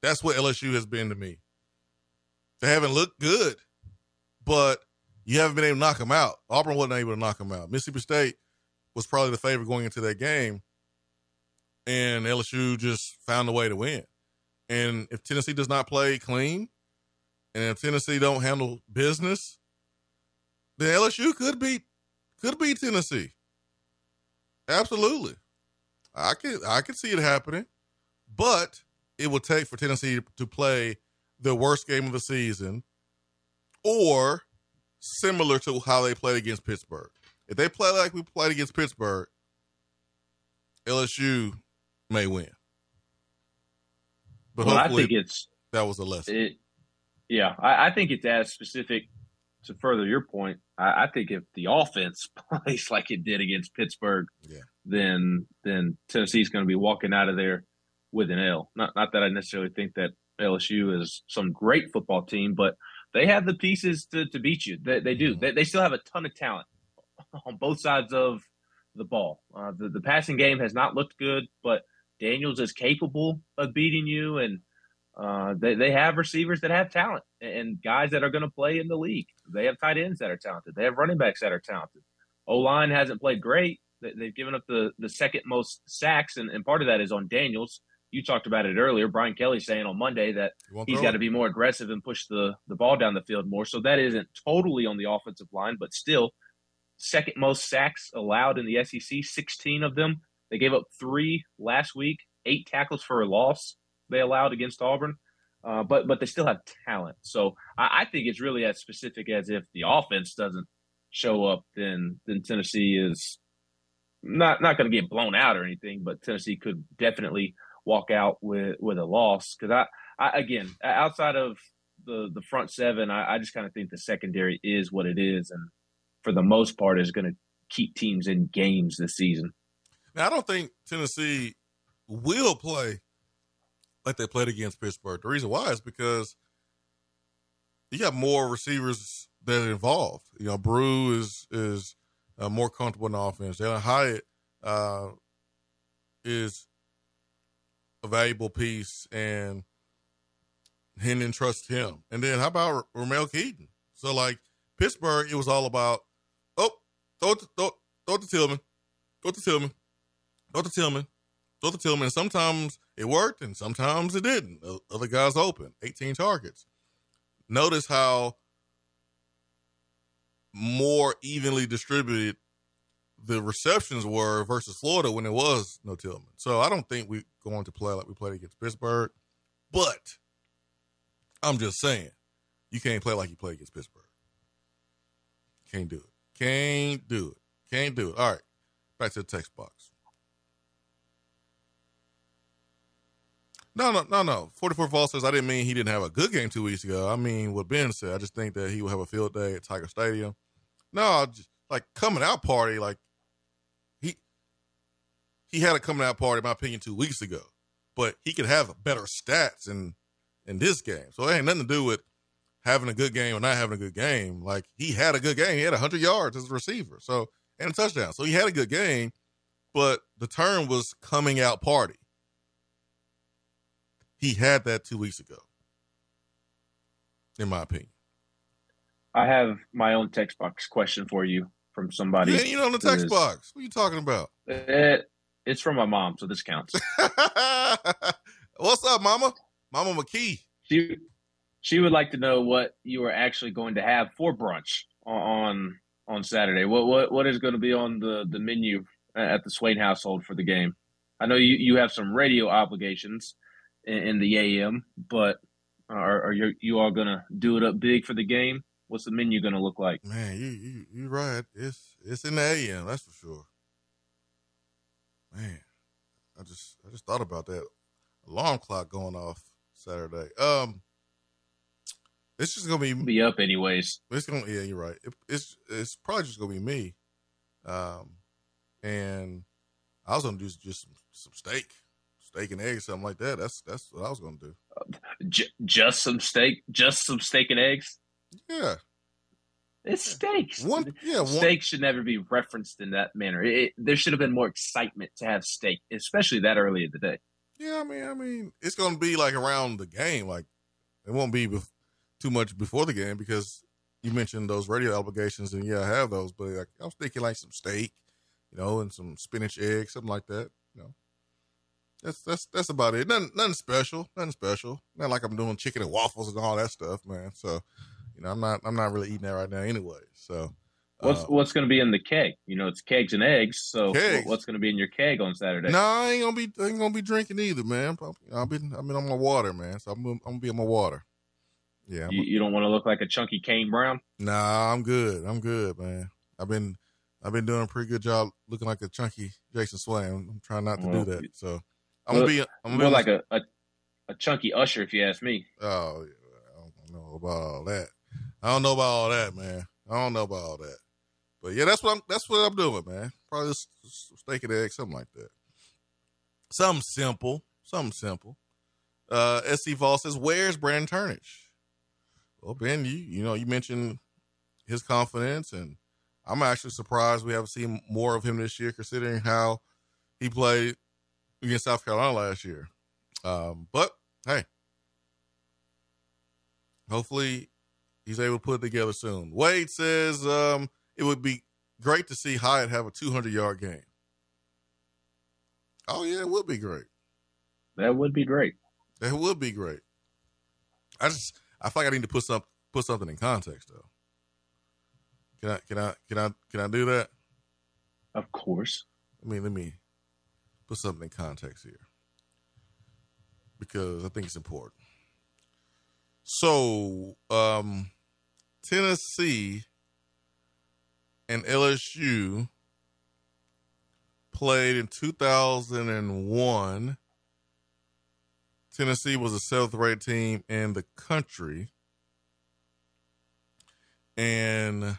that's what LSU has been to me. They haven't looked good, but you haven't been able to knock them out. Auburn wasn't able to knock them out. Mississippi State was probably the favorite going into that game, and LSU just found a way to win. And if Tennessee does not play clean, and if Tennessee don't handle business, then LSU could beat could beat Tennessee. Absolutely. I could I could see it happening. But it will take for Tennessee to play the worst game of the season or similar to how they played against Pittsburgh. If they play like we played against Pittsburgh, LSU may win. But well, I think it's that was a lesson. It, yeah, I, I, think it's as specific to further your point. I, I, think if the offense plays like it did against Pittsburgh, yeah. then then Tennessee's going to be walking out of there with an L. Not not that I necessarily think that LSU is some great football team, but they have the pieces to, to beat you. They, they do. Mm-hmm. They, they still have a ton of talent on both sides of the ball. Uh, the, the passing game has not looked good, but Daniels is capable of beating you, and uh, they, they have receivers that have talent and guys that are going to play in the league. They have tight ends that are talented. They have running backs that are talented. O line hasn't played great. They've given up the, the second most sacks, and, and part of that is on Daniels. You talked about it earlier. Brian Kelly saying on Monday that he's got to be more aggressive and push the, the ball down the field more. So that isn't totally on the offensive line, but still, second most sacks allowed in the SEC, 16 of them. They gave up three last week, eight tackles for a loss they allowed against Auburn. Uh, but but they still have talent. So I, I, think it's really as specific as if the offense doesn't show up, then then Tennessee is not not going to get blown out or anything, but Tennessee could definitely walk out with with a loss because I, I again outside of the the front seven, I, I just kind of think the secondary is what it is, and for the most part, is going to keep teams in games this season. Now, I don't think Tennessee will play like they played against Pittsburgh. The reason why is because you got more receivers that are involved. You know, Bru is is uh, more comfortable in the offense. Jalen Hyatt uh, is a valuable piece, and Hendon trusts him. And then how about Ramel Keyton? So like Pittsburgh, it was all about throw it to, throw, throw it to Tillman, throw it to Tillman, throw it to Tillman, throw it to Tillman. And sometimes it worked, and sometimes it didn't. Other guys open, 18 targets. Notice how more evenly distributed the receptions were versus Florida when it was no Tillman. So I don't think we're going to play like we played against Pittsburgh. But I'm just saying, you can't play like you play against Pittsburgh. Can't do it. Can't do it. Can't do it. All right. Back to the text box. No, no, no, no. 44 Fall says, I didn't mean he didn't have a good game two weeks ago. I mean what Ben said. I just think that he will have a field day at Tiger Stadium. No, just, like coming out party, like he he had a coming out party, in my opinion, two weeks ago. But he could have better stats in in this game. So it ain't nothing to do with having a good game or not having a good game. Like he had a good game. He had 100 yards as a receiver. So and a touchdown. So he had a good game, but the term was coming out party. He had that two weeks ago, in my opinion. I have my own text box question for you from somebody. Yeah, you know, the text box. What are you talking about? It, it's from my mom, so this counts. What's up, Mama? Mama McKee. She she would like to know what you are actually going to have for brunch on on Saturday. What what what is going to be on the the menu at the Swain household for the game? I know you you have some radio obligations in, in the AM, but are, are you you all going to do it up big for the game? What's the menu going to look like? Man, you you you right. It's it's in the AM, that's for sure. Man, I just I just thought about that alarm clock going off Saturday. Um, it's just gonna be be up anyways. It's gonna yeah, you're right. It, it's it's probably just gonna be me, um, and I was gonna do just some, some steak, steak and eggs, something like that. That's that's what I was gonna do. J- just some steak, just some steak and eggs. Yeah, it's steaks. One, yeah, one. steak should never be referenced in that manner. It, there should have been more excitement to have steak, especially that early in the day. Yeah, I mean, I mean, it's gonna be like around the game. Like it won't be bef- too much before the game because you mentioned those radio obligations, and yeah, I have those. But like, I was thinking like some steak, you know, and some spinach eggs, something like that. You know, that's that's that's about it. Nothing nothing special. Nothing special. Not like I'm doing chicken and waffles and all that stuff, man. So, you know, I'm not I'm not really eating that right now anyway. So. What's uh, what's going to be in the keg? You know, it's kegs and eggs. So Kegs. what's going to be in your keg on Saturday? No, I ain't gonna be I ain't gonna be drinking either, man. I've been I've been on my water, man. So I'm I'm gonna be on my water. Yeah, You, you don't want to look like a chunky Kane Brown. Nah, I'm good. I'm good, man. I've been I've been doing a pretty good job looking like a chunky Jason Swain. I'm, I'm trying not to Well, do that. So I'm gonna be I'm gonna be like a, a a chunky Usher, if you ask me. Oh, yeah, I don't know about all that. I don't know about all that, man. I don't know about all that. But yeah, that's what I'm that's what I'm doing, man. Probably just steak and egg, something like that. Something simple. Something simple. Uh SC Vol says, Where's Brandon Turnage? Well, Ben, you you know, you mentioned his confidence, and I'm actually surprised we haven't seen more of him this year, considering how he played against South Carolina last year. Um, but hey, hopefully he's able to put it together soon. Wade says um, it would be great to see Hyatt have a 200 yard game. Oh yeah, it would be great. That would be great. That would be great. I just I feel like I need to put some put something in context though. Can I can I can I can I do that? Of course. I mean, let me put something in context here because I think it's important. So, um, Tennessee and LSU played in 2001. Tennessee was the seventh rated team in the country. And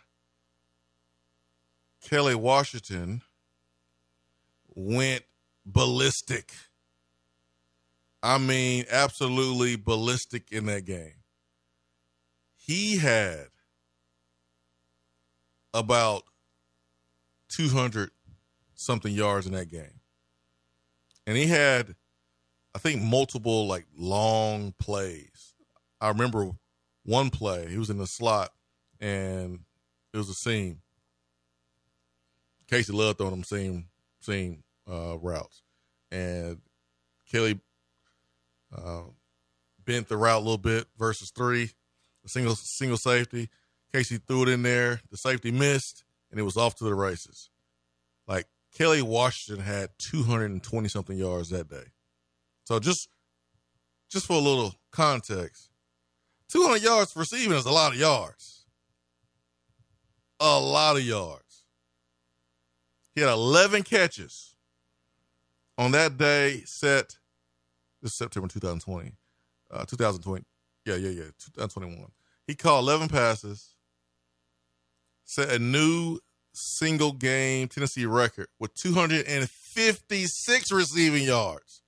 Kelly Washington went ballistic. I mean, absolutely ballistic in that game. He had about 200 something yards in that game. And he had, I think, multiple like long plays. I remember one play, he was in the slot and it was a seam. Casey loved throwing them seam, seam uh, routes. And Kelly uh, bent the route a little bit versus three, a single single safety. Casey threw it in there. The safety missed, and it was off to the races. Like Kelly Washington had 220 something yards that day. So just just for a little context, 200 yards receiving is a lot of yards. A lot of yards. He had 11 catches on that day. Set this is September 2020, uh, 2020. Yeah, yeah, yeah, 2021. He caught 11 passes, set a new single game Tennessee record with 256 receiving yards.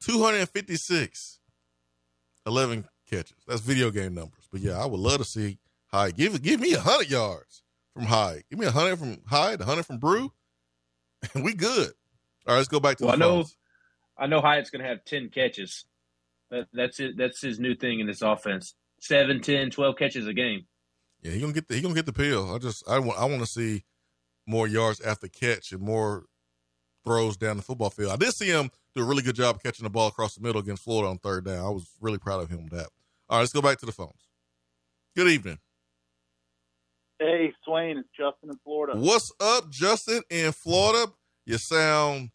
256. 11 catches. That's video game numbers. But yeah, I would love to see Hyatt. Give give me 100 yards from Hyatt. Give me 100 from Hyatt, 100 from Bru, and we good. All right, let's go back to well, the I know. I know Hyatt's going to have 10 catches. That, that's it. That's his new thing in this offense. 7, 10, 12 catches a game. Yeah, he gonna get the he gonna get the pill. I just I want I want to see more yards after catch and more throws down the football field. I did see him do a really good job catching the ball across the middle against Florida on third down. I was really proud of him with that. All right, let's go back to the phones. Good evening. Hey, Swain, it's Justin in Florida. What's up, Justin in Florida? You sound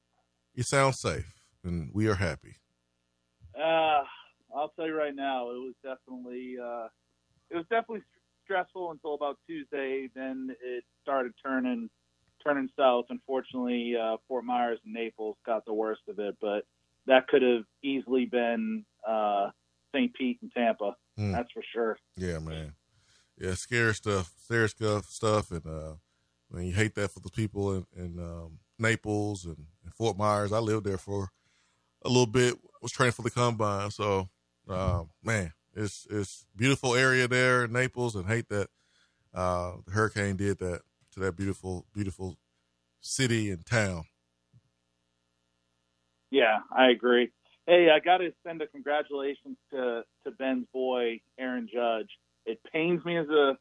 you sound safe, and we are happy. Uh, I'll tell you right now, it was definitely uh, it was definitely stressful until about Tuesday. Then it started turning turning south. Unfortunately, uh, Fort Myers and Naples got the worst of it, but that could have easily been uh, St. Pete and Tampa. Hmm. That's for sure. Yeah, man. Yeah, scary stuff, scary stuff, stuff, and uh, I mean, you hate that for the people in, in um, Naples and, and Fort Myers. I lived there for a little bit. Was training for the combine, so uh, man, it's it's beautiful area there in Naples, and hate that uh, the hurricane did that to that beautiful, beautiful city and town. Yeah, I agree. Hey, I got to send a congratulations to to Ben's boy, Aaron Judge. It pains me as a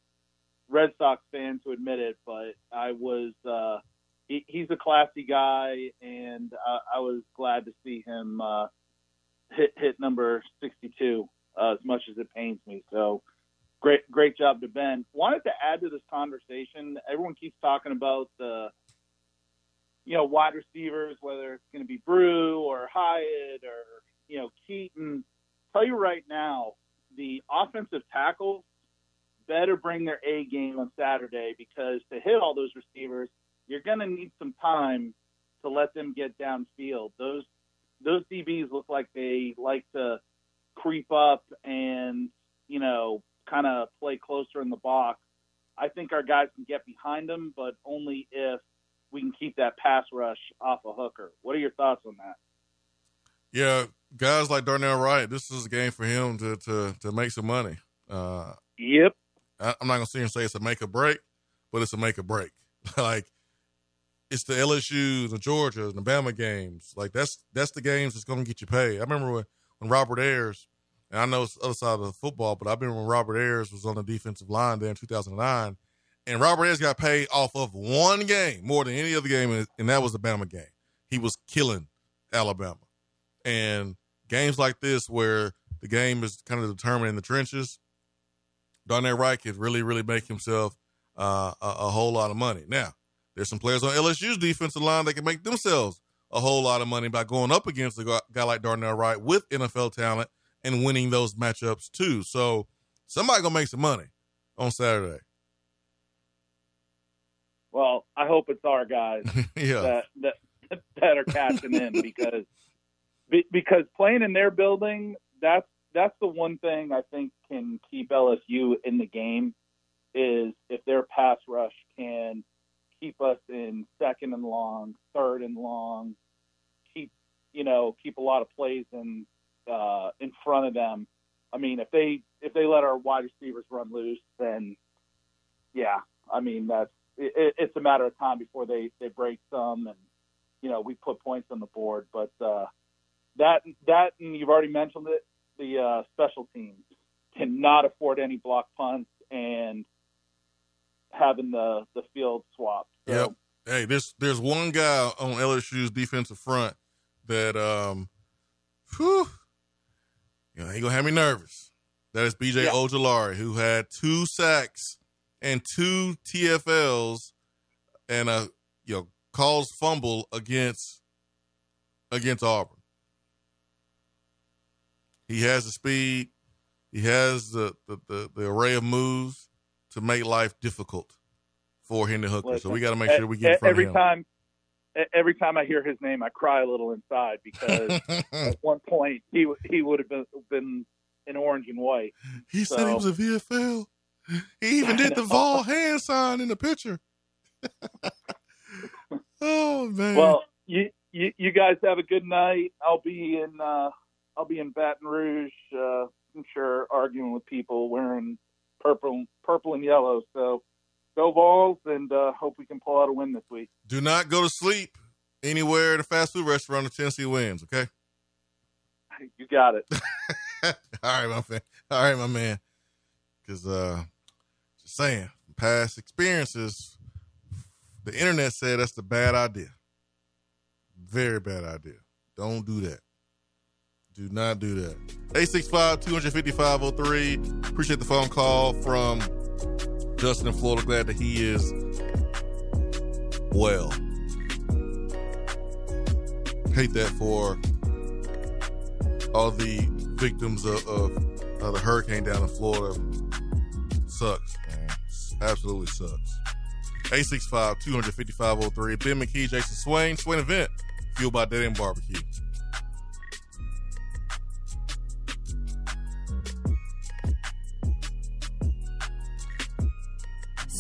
Red Sox fan to admit it, but I was uh, he, he's a classy guy, and uh, I was glad to see him uh, hit hit number 62. Uh, as much as it pains me, so great great job to Ben. Wanted to add to this conversation. Everyone keeps talking about the you know, wide receivers, whether it's going to be Bru or Hyatt or, you know, Keyton. Tell you right now, the offensive tackles better bring their A game on Saturday because to hit all those receivers, you're going to need some time to let them get downfield. Those those DBs look like they like to creep up and, you know, kind of play closer in the box. I think our guys can get behind them, but only if we can keep that pass rush off a Hooker. What are your thoughts on that? Yeah, guys like Darnell Wright, this is a game for him to to to make some money. Uh, yep. I, I'm not gonna sit here and say it's a make or break, but it's a make or break. like it's the LSU's, the Georgia's and the Bama games. Like that's that's the games that's gonna get you paid. I remember when, when Robert Ayers, and I know it's the other side of the football, but I've been when Robert Ayers was on the defensive line there in 2009 and Robert Ayers got paid off of one game more than any other game, and that was the Bama game. He was killing Alabama. And games like this, where the game is kind of determined in the trenches, Darnell Wright could really, really make himself uh, a, a, whole lot of money. Now, there's some players on LSU's defensive line that can make themselves a whole lot of money by going up against a guy like Darnell Wright with NFL talent and winning those matchups too. So somebody gonna make some money on Saturday. Well, I hope it's our guys yeah. that that that are cashing in because be- because playing in their building that's that's the one thing I think can keep LSU in the game is if their pass rush can keep us in second and long, third and long, keep you know keep a lot of plays in uh, in front of them. I mean, if they if they let our wide receivers run loose, then yeah, I mean that's it, it's a matter of time before they they break some and you know we put points on the board. But uh, that that and you've already mentioned it, the uh, special teams cannot afford any block punts and having the the field swapped. So, Yep. Hey, there's there's one guy on LSU's defensive front that um whew, you know, he gonna have me nervous. That is BJ Yeah. Ojulari, who had two sacks and two TFLs and a you know caused fumble against against Auburn. He has the speed, he has the the, the, the array of moves to make life difficult for Hendon Hooker. so we got to make sure we get in front every of him. time. Every time I hear his name, I cry a little inside because at one point he he would have been been in orange and white. He So- said he was a VFL. He even did the Vol hand sign in the picture. oh man. Well, you, you you guys have a good night. I'll be in uh, I'll be in Baton Rouge. Uh, I'm sure arguing with people wearing purple purple and yellow. So go Vols, and uh, hope we can pull out a win this week. do not go to sleep anywhere at a fast food restaurant if Tennessee wins, okay? You got it. All right, my fan. All right, my man. Because uh, just saying, past experiences, the internet said that's the bad idea. Very bad idea. Don't do that. Do not do that. 865 255 03. Appreciate the phone call from Justin in Florida. Glad that he is well. Hate that for all the victims of, of, of the hurricane down in Florida. Sucks, man. Absolutely sucks. 865 255 03. Ben McKee, Jason Swain. Swain event. Fueled by Dead End Barbecue.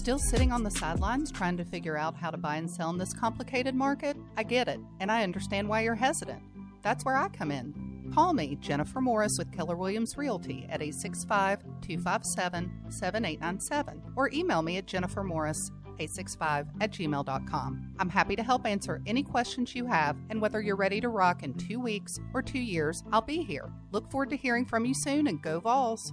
Still sitting on the sidelines trying to figure out how to buy and sell in this complicated market? I get it, and I understand why you're hesitant. That's where I come in. Call me, Jennifer Morris with Keller Williams Realty at 865 257 7897 or email me at jennifermorris 865 at gmail.com. I'm happy to help answer any questions you have, and whether you're ready to rock in two weeks or two years, I'll be here. Look forward to hearing from you soon and go Vols.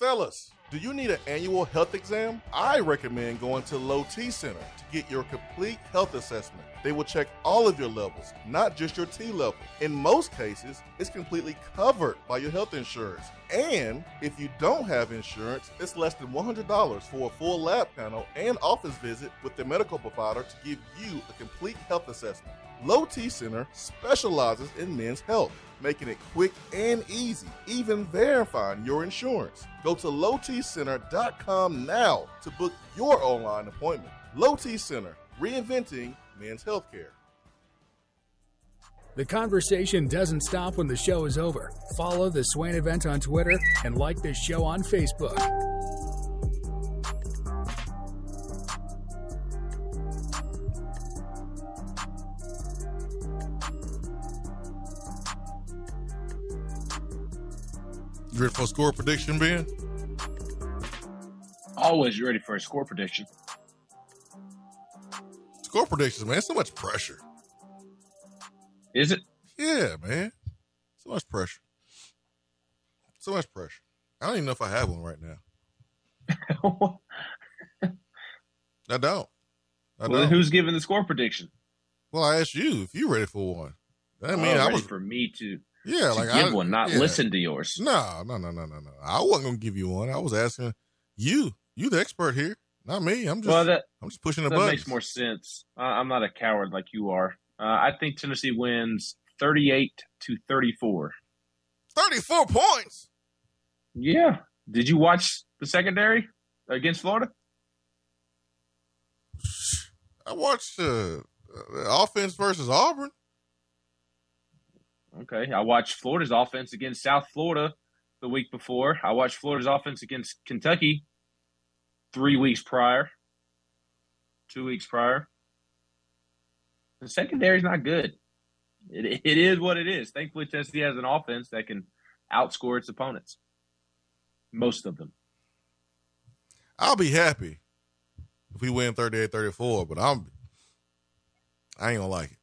Fellas, do you need an annual health exam? I recommend going to Low T Center to get your complete health assessment. They will check all of your levels, not just your T level. In most cases, it's completely covered by your health insurance. And if you don't have insurance, it's less than $100 for a full lab panel and office visit with the medical provider to give you a complete health assessment. Low T Center specializes in men's health, making it quick and easy, even verifying your insurance. Go to lowtcenter.com now to book your online appointment. Low T Center, reinventing men's healthcare. The conversation doesn't stop when the show is over. Follow the Swain event on Twitter and like the show on Facebook. You ready for a score prediction, Ben? Always ready for a score prediction. Score predictions, man. So much pressure. Is it? Yeah, man. So much pressure. So much pressure. I don't even know if I have one right now. I don't. I well, don't. who's giving the score prediction? Well, I asked you if you're ready for one. I mean, oh, I was for me to yeah, like give I, one, not yeah. listen to yours. No, no, no, no, no, no. I wasn't gonna give you one. I was asking you. You the expert here, not me. I'm just. well, that I'm just pushing the that buttons. makes more sense. Uh, I'm not a coward like you are. Uh, I think Tennessee wins 38 to 34. Thirty-four points. Yeah. Did you watch the secondary against Florida? I watched uh, uh, offense versus Auburn. Okay. I watched Florida's offense against South Florida the week before. I watched Florida's offense against Kentucky three weeks prior, two weeks prior. The secondary's not good. It, it is what it is. Thankfully, Tennessee has an offense that can outscore its opponents. Most of them. I'll be happy if we win 38-34, but I'm I ain't gonna like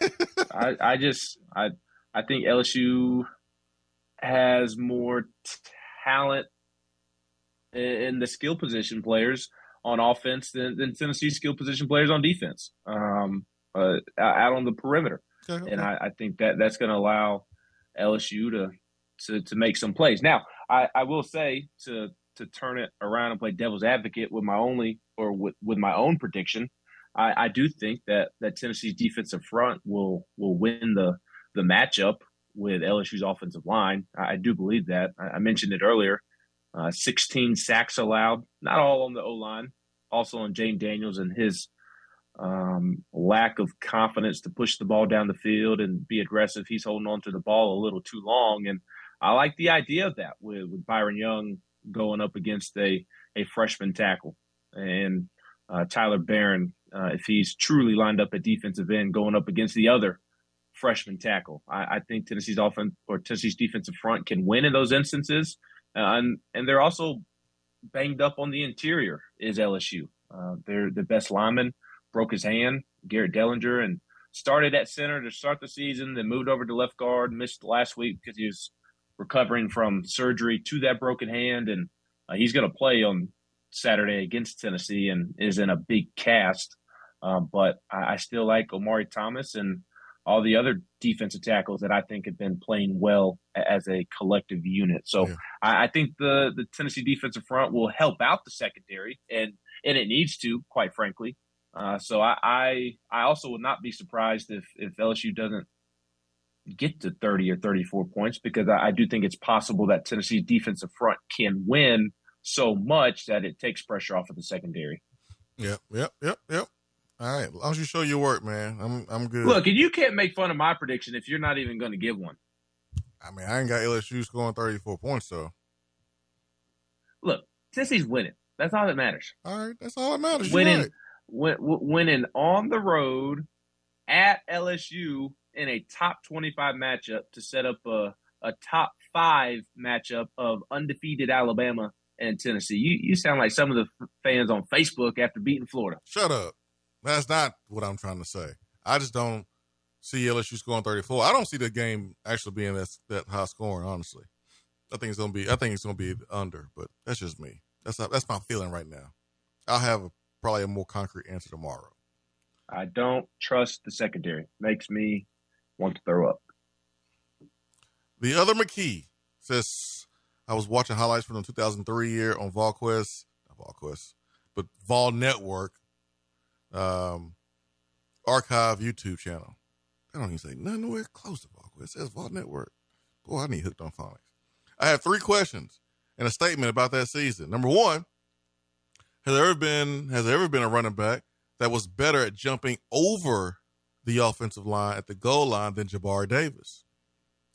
it. I, I just I I think LSU has more talent in, the skill position players on offense than, than Tennessee skill position players on defense. Um, uh, out on the perimeter, Okay, okay. and I, I think that that's going to allow LSU to, to to make some plays. Now, I, I will say to to turn it around and play devil's advocate with my only or with, with my own prediction. I, I do think that that Tennessee's defensive front will will win the the matchup with LSU's offensive line. I, I do believe that. I, I mentioned it earlier. Uh, 16 sacks allowed, not all on the O line, also on Jayden Daniels and his um, lack of confidence to push the ball down the field and be aggressive. He's holding on to the ball a little too long, and I like the idea of that with, with Byron Young going up against a a freshman tackle and uh, Tyler Baron, uh, if he's truly lined up at defensive end, going up against the other freshman tackle. I, I think Tennessee's offense or Tennessee's defensive front can win in those instances, uh, and and they're also banged up on the interior. Is LSU? Uh, they're the best lineman broke his hand, Garrett Dellinger, and started at center to start the season, then moved over to left guard, missed last week because he was recovering from surgery to that broken hand, and uh, he's going to play on Saturday against Tennessee and is in a big cast. Uh, but I, I still like Omari Thomas and all the other defensive tackles that I think have been playing well as a collective unit. So Yeah. I, I think the the Tennessee defensive front will help out the secondary, and and it needs to, quite frankly. Uh, so I, I I also would not be surprised if if LSU doesn't get to 30 or 34 points because I, I do think it's possible that Tennessee's defensive front can win so much that it takes pressure off of the secondary. Yep, yep, yep, yep. All right, long as you show your work, man, I'm I'm good. Look, and you can't make fun of my prediction if you're not even going to give one. I mean, I ain't got LSU scoring 34 points, though. Look, Tennessee's winning. That's all that matters. All right, that's all that matters. Winning, right. win, winning on the road at LSU in a top 25 matchup to set up a, a top five matchup of undefeated Alabama and Tennessee. You you sound like some of the fans on Facebook after beating Florida. Shut up. That's not what I'm trying to say. I just don't see LSU scoring 34. I don't see the game actually being that that high scoring. Honestly, I think it's gonna be. I think it's gonna be under. But that's just me. That's not, that's my feeling right now. I'll have a, probably a more concrete answer tomorrow. I don't trust the secondary. Makes me want to throw up. The other McKee says, I was watching highlights from the 2003 year on VolQuest, not VolQuest, but Vol Network um, archive YouTube channel. I don't even say nowhere close to VolQuest. It says Vol Network. Boy, I need hooked on phonics. I have three questions and a statement about that season. Number one, has there ever been has there ever been a running back that was better at jumping over the offensive line at the goal line than Jabari Davis?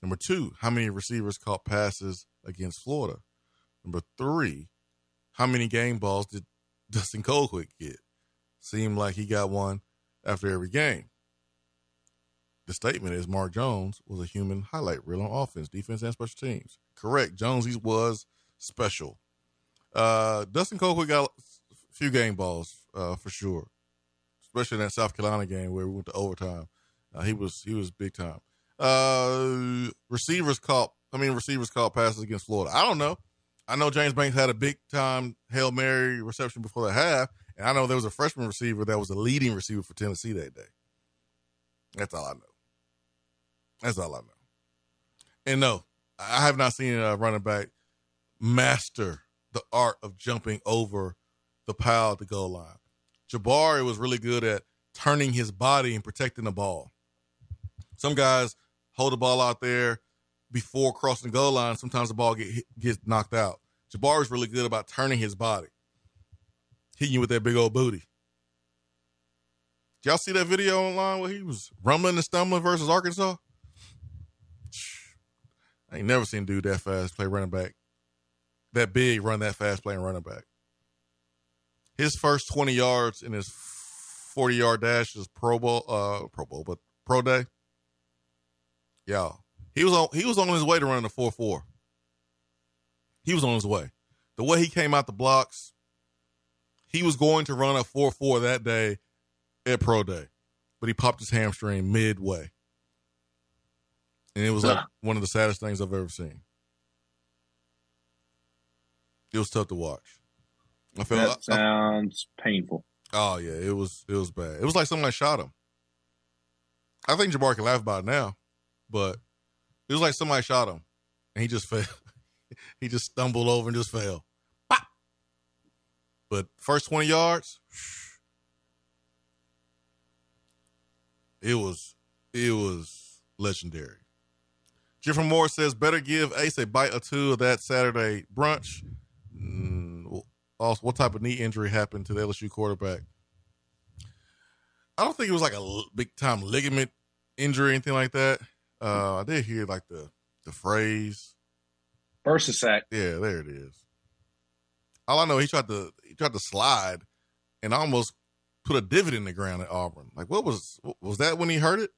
Number two, how many receivers caught passes against Florida? Number three, how many game balls did Dustin Colquitt get? Seemed like he got one after every game. The statement is Mark Jones was a human highlight reel on offense, defense, and special teams. Correct. Jones he was special. Uh, Dustin Colquitt got a few game balls uh, for sure, especially in that South Carolina game where we went to overtime. Uh, he was he was big time. Uh, receivers caught. I mean, receivers caught passes against Florida. I don't know. I know James Banks had a big time Hail Mary reception before the half, and I know there was a freshman receiver that was a leading receiver for Tennessee that day. That's all I know. That's all I know. And no, I have not seen a running back master the art of jumping over the pile at the goal line. Jabari was really good at turning his body and protecting the ball. Some guys hold the ball out there before crossing the goal line. Sometimes the ball get, gets knocked out. Jabari's really good about turning his body, hitting you with that big old booty. Did y'all see that video online where he was rumbling and stumbling versus Arkansas? I ain't never seen dude that fast play running back, that big run that fast playing running back. His first 20 yards in his 40 yard dash is Pro Bowl, uh, Pro Bowl, but Pro Day. Y'all, he was on he was on his way to running a four four. He was on his way. The way he came out the blocks, he was going to run a four four that day at pro day, but he popped his hamstring midway, and it was like one of the saddest things I've ever seen. It was tough to watch. I felt that sounds I, painful. Oh yeah, it was it was bad. It was like somebody shot him. I think Jabari can laugh about it now, but it was like somebody shot him, and he just fell. he just stumbled over and just fell. But first twenty yards, it was it was legendary. Jeffrey Moore says, "Better give Ace a bite or two of that Saturday brunch." Mm, also, what type of knee injury happened to the LSU quarterback? I don't think it was like a big time ligament injury or anything like that. Uh, I did hear like the the phrase bursa sac. Yeah, there it is. All I know, he tried to he tried to slide and almost put a divot in the ground at Auburn. Like, what was was that when he hurt it?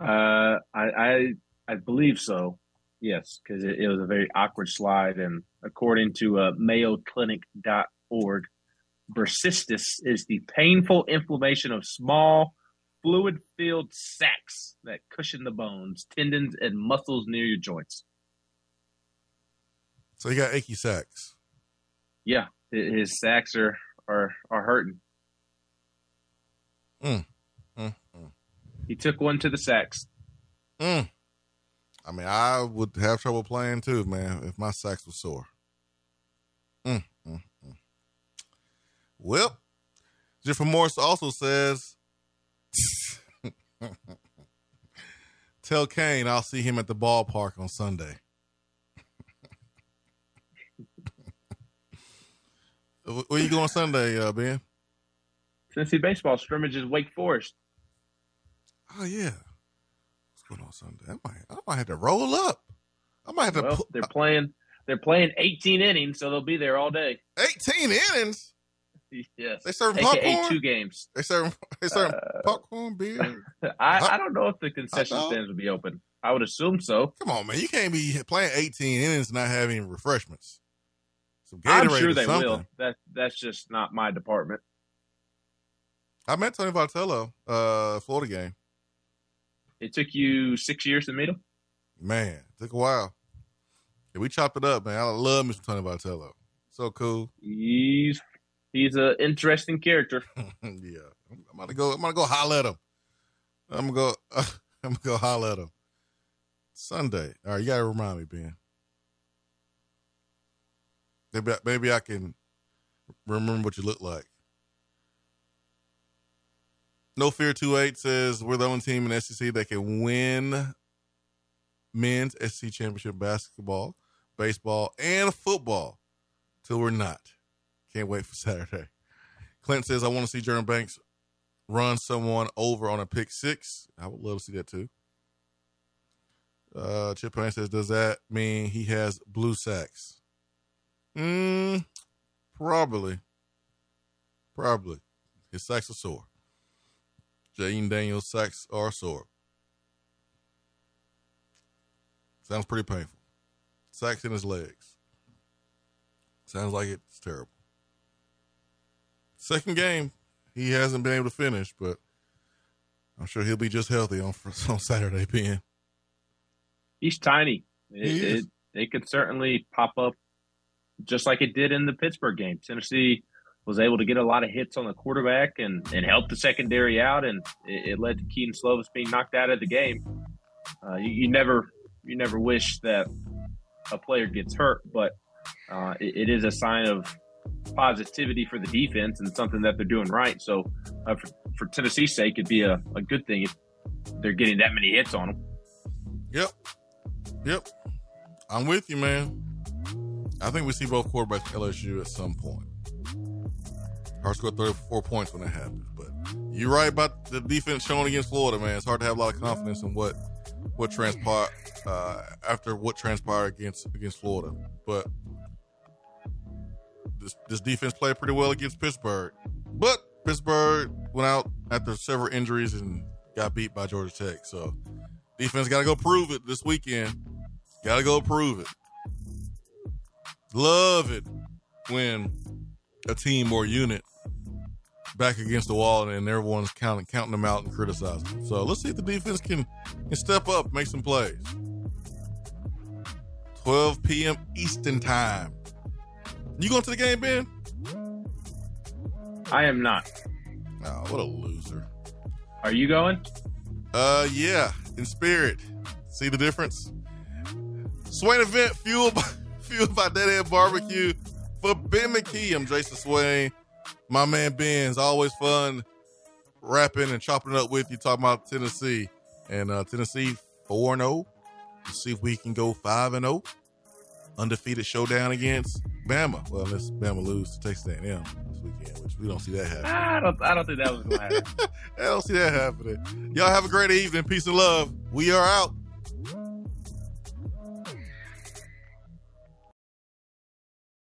Uh, I I, I believe so. Yes, because it, it, was a very awkward slide, and according to uh, MayoClinic.org, bursitis is the painful inflammation of small fluid filled sacs that cushion the bones, tendons, and muscles near your joints. So he got achy sacks. Yeah, his sacks are are are hurting. Mm. Mm, mm. He took one to the sacks. Mm. I mean, I would have trouble playing too, man, if my sacks were sore. Mm, mm, mm. Well, Jeffrey Morris also says Tell Kane I'll see him at the ballpark on Sunday. Where you going Sunday, uh, Ben? Tennessee baseball scrimmages Wake Forest. Oh yeah, what's going on Sunday? I might, I might have to roll up. I might have to. Well, pu- they're playing. They're playing 18 innings, so they'll be there all day. 18 innings. Yes. They serve popcorn. Two games. They serve. They serve uh, popcorn, beer. I, I don't know if the concession stands will be open. I would assume so. Come on, man! You can't be playing 18 innings and not having refreshments. I'm sure they will. That that's just not my department. I met Tony Vitello, uh, Florida game. It took you six years to meet him. Man, it took a while. Yeah, we chopped it up, man. I love Mr. Tony Vitello. So cool. He's he's an interesting character. yeah, I'm gonna go. I'm gonna go holler at him. I'm gonna go. Uh, I'm gonna go holler at him. Sunday. All right, you gotta remind me, Ben. Maybe, maybe I can remember what you look like. No Fear 28 says we're the only team in SEC that can win men's SEC championship basketball, baseball, and football till we're not. Can't wait for Saturday. Clint says, I want to see Jordan Banks run someone over on a pick six. I would love to see that too. Uh, Chip Payne says, Does that mean he has blue sacks? Mm, probably. Probably. His sacks are sore. Jayden Daniels' sacks are sore. Sounds pretty painful. Sacks in his legs. Sounds like it's terrible. Second game, he hasn't been able to finish, but I'm sure he'll be just healthy on on Saturday. Ben, he's tiny. It, he it, it could certainly pop up just like it did in the Pittsburgh game. Tennessee was able to get a lot of hits on the quarterback and, and help the secondary out, and it, it led to Kedon Slovis being knocked out of the game. Uh, you, you, never you never wish that a player gets hurt, but uh, it, it is a sign of positivity for the defense and something that they're doing right. So uh, for, for, Tennessee's sake, it'd be a, a good thing if they're getting that many hits on them. Yep. Yep. I'm with you, man. I think we see both quarterbacks LSU at some point. Hard score 34 points when it happens. But you're right about the defense showing against Florida, man. It's hard to have a lot of confidence in what what transpired uh, after what transpired against against Florida. But this this defense played pretty well against Pittsburgh. But Pittsburgh went out after several injuries and got beat by Georgia Tech. So defense got to go prove it this weekend. Got to go prove it. Love it when a team or unit back against the wall and everyone's counting counting them out and criticizing them. So let's see if the defense can, can step up, make some plays. 12 p.m. Eastern time. You going to the game, Ben? I am not. Oh, what a loser. Are you going? Uh, yeah, in spirit. See the difference? Swain event fueled by by Dead End Barbecue. For Ben McKee, I'm Jason Swain. My man Ben's always fun rapping and chopping up with you, talking about Tennessee. And uh, Tennessee 4 0. Let's see if we can go 5 0. Undefeated showdown against Bama. Well, unless Bama lose to Texas A&M this weekend, which we don't see that happen. I don't, I don't think that was going to happen. I don't see that happening. Y'all have a great evening. Peace and love. We are out.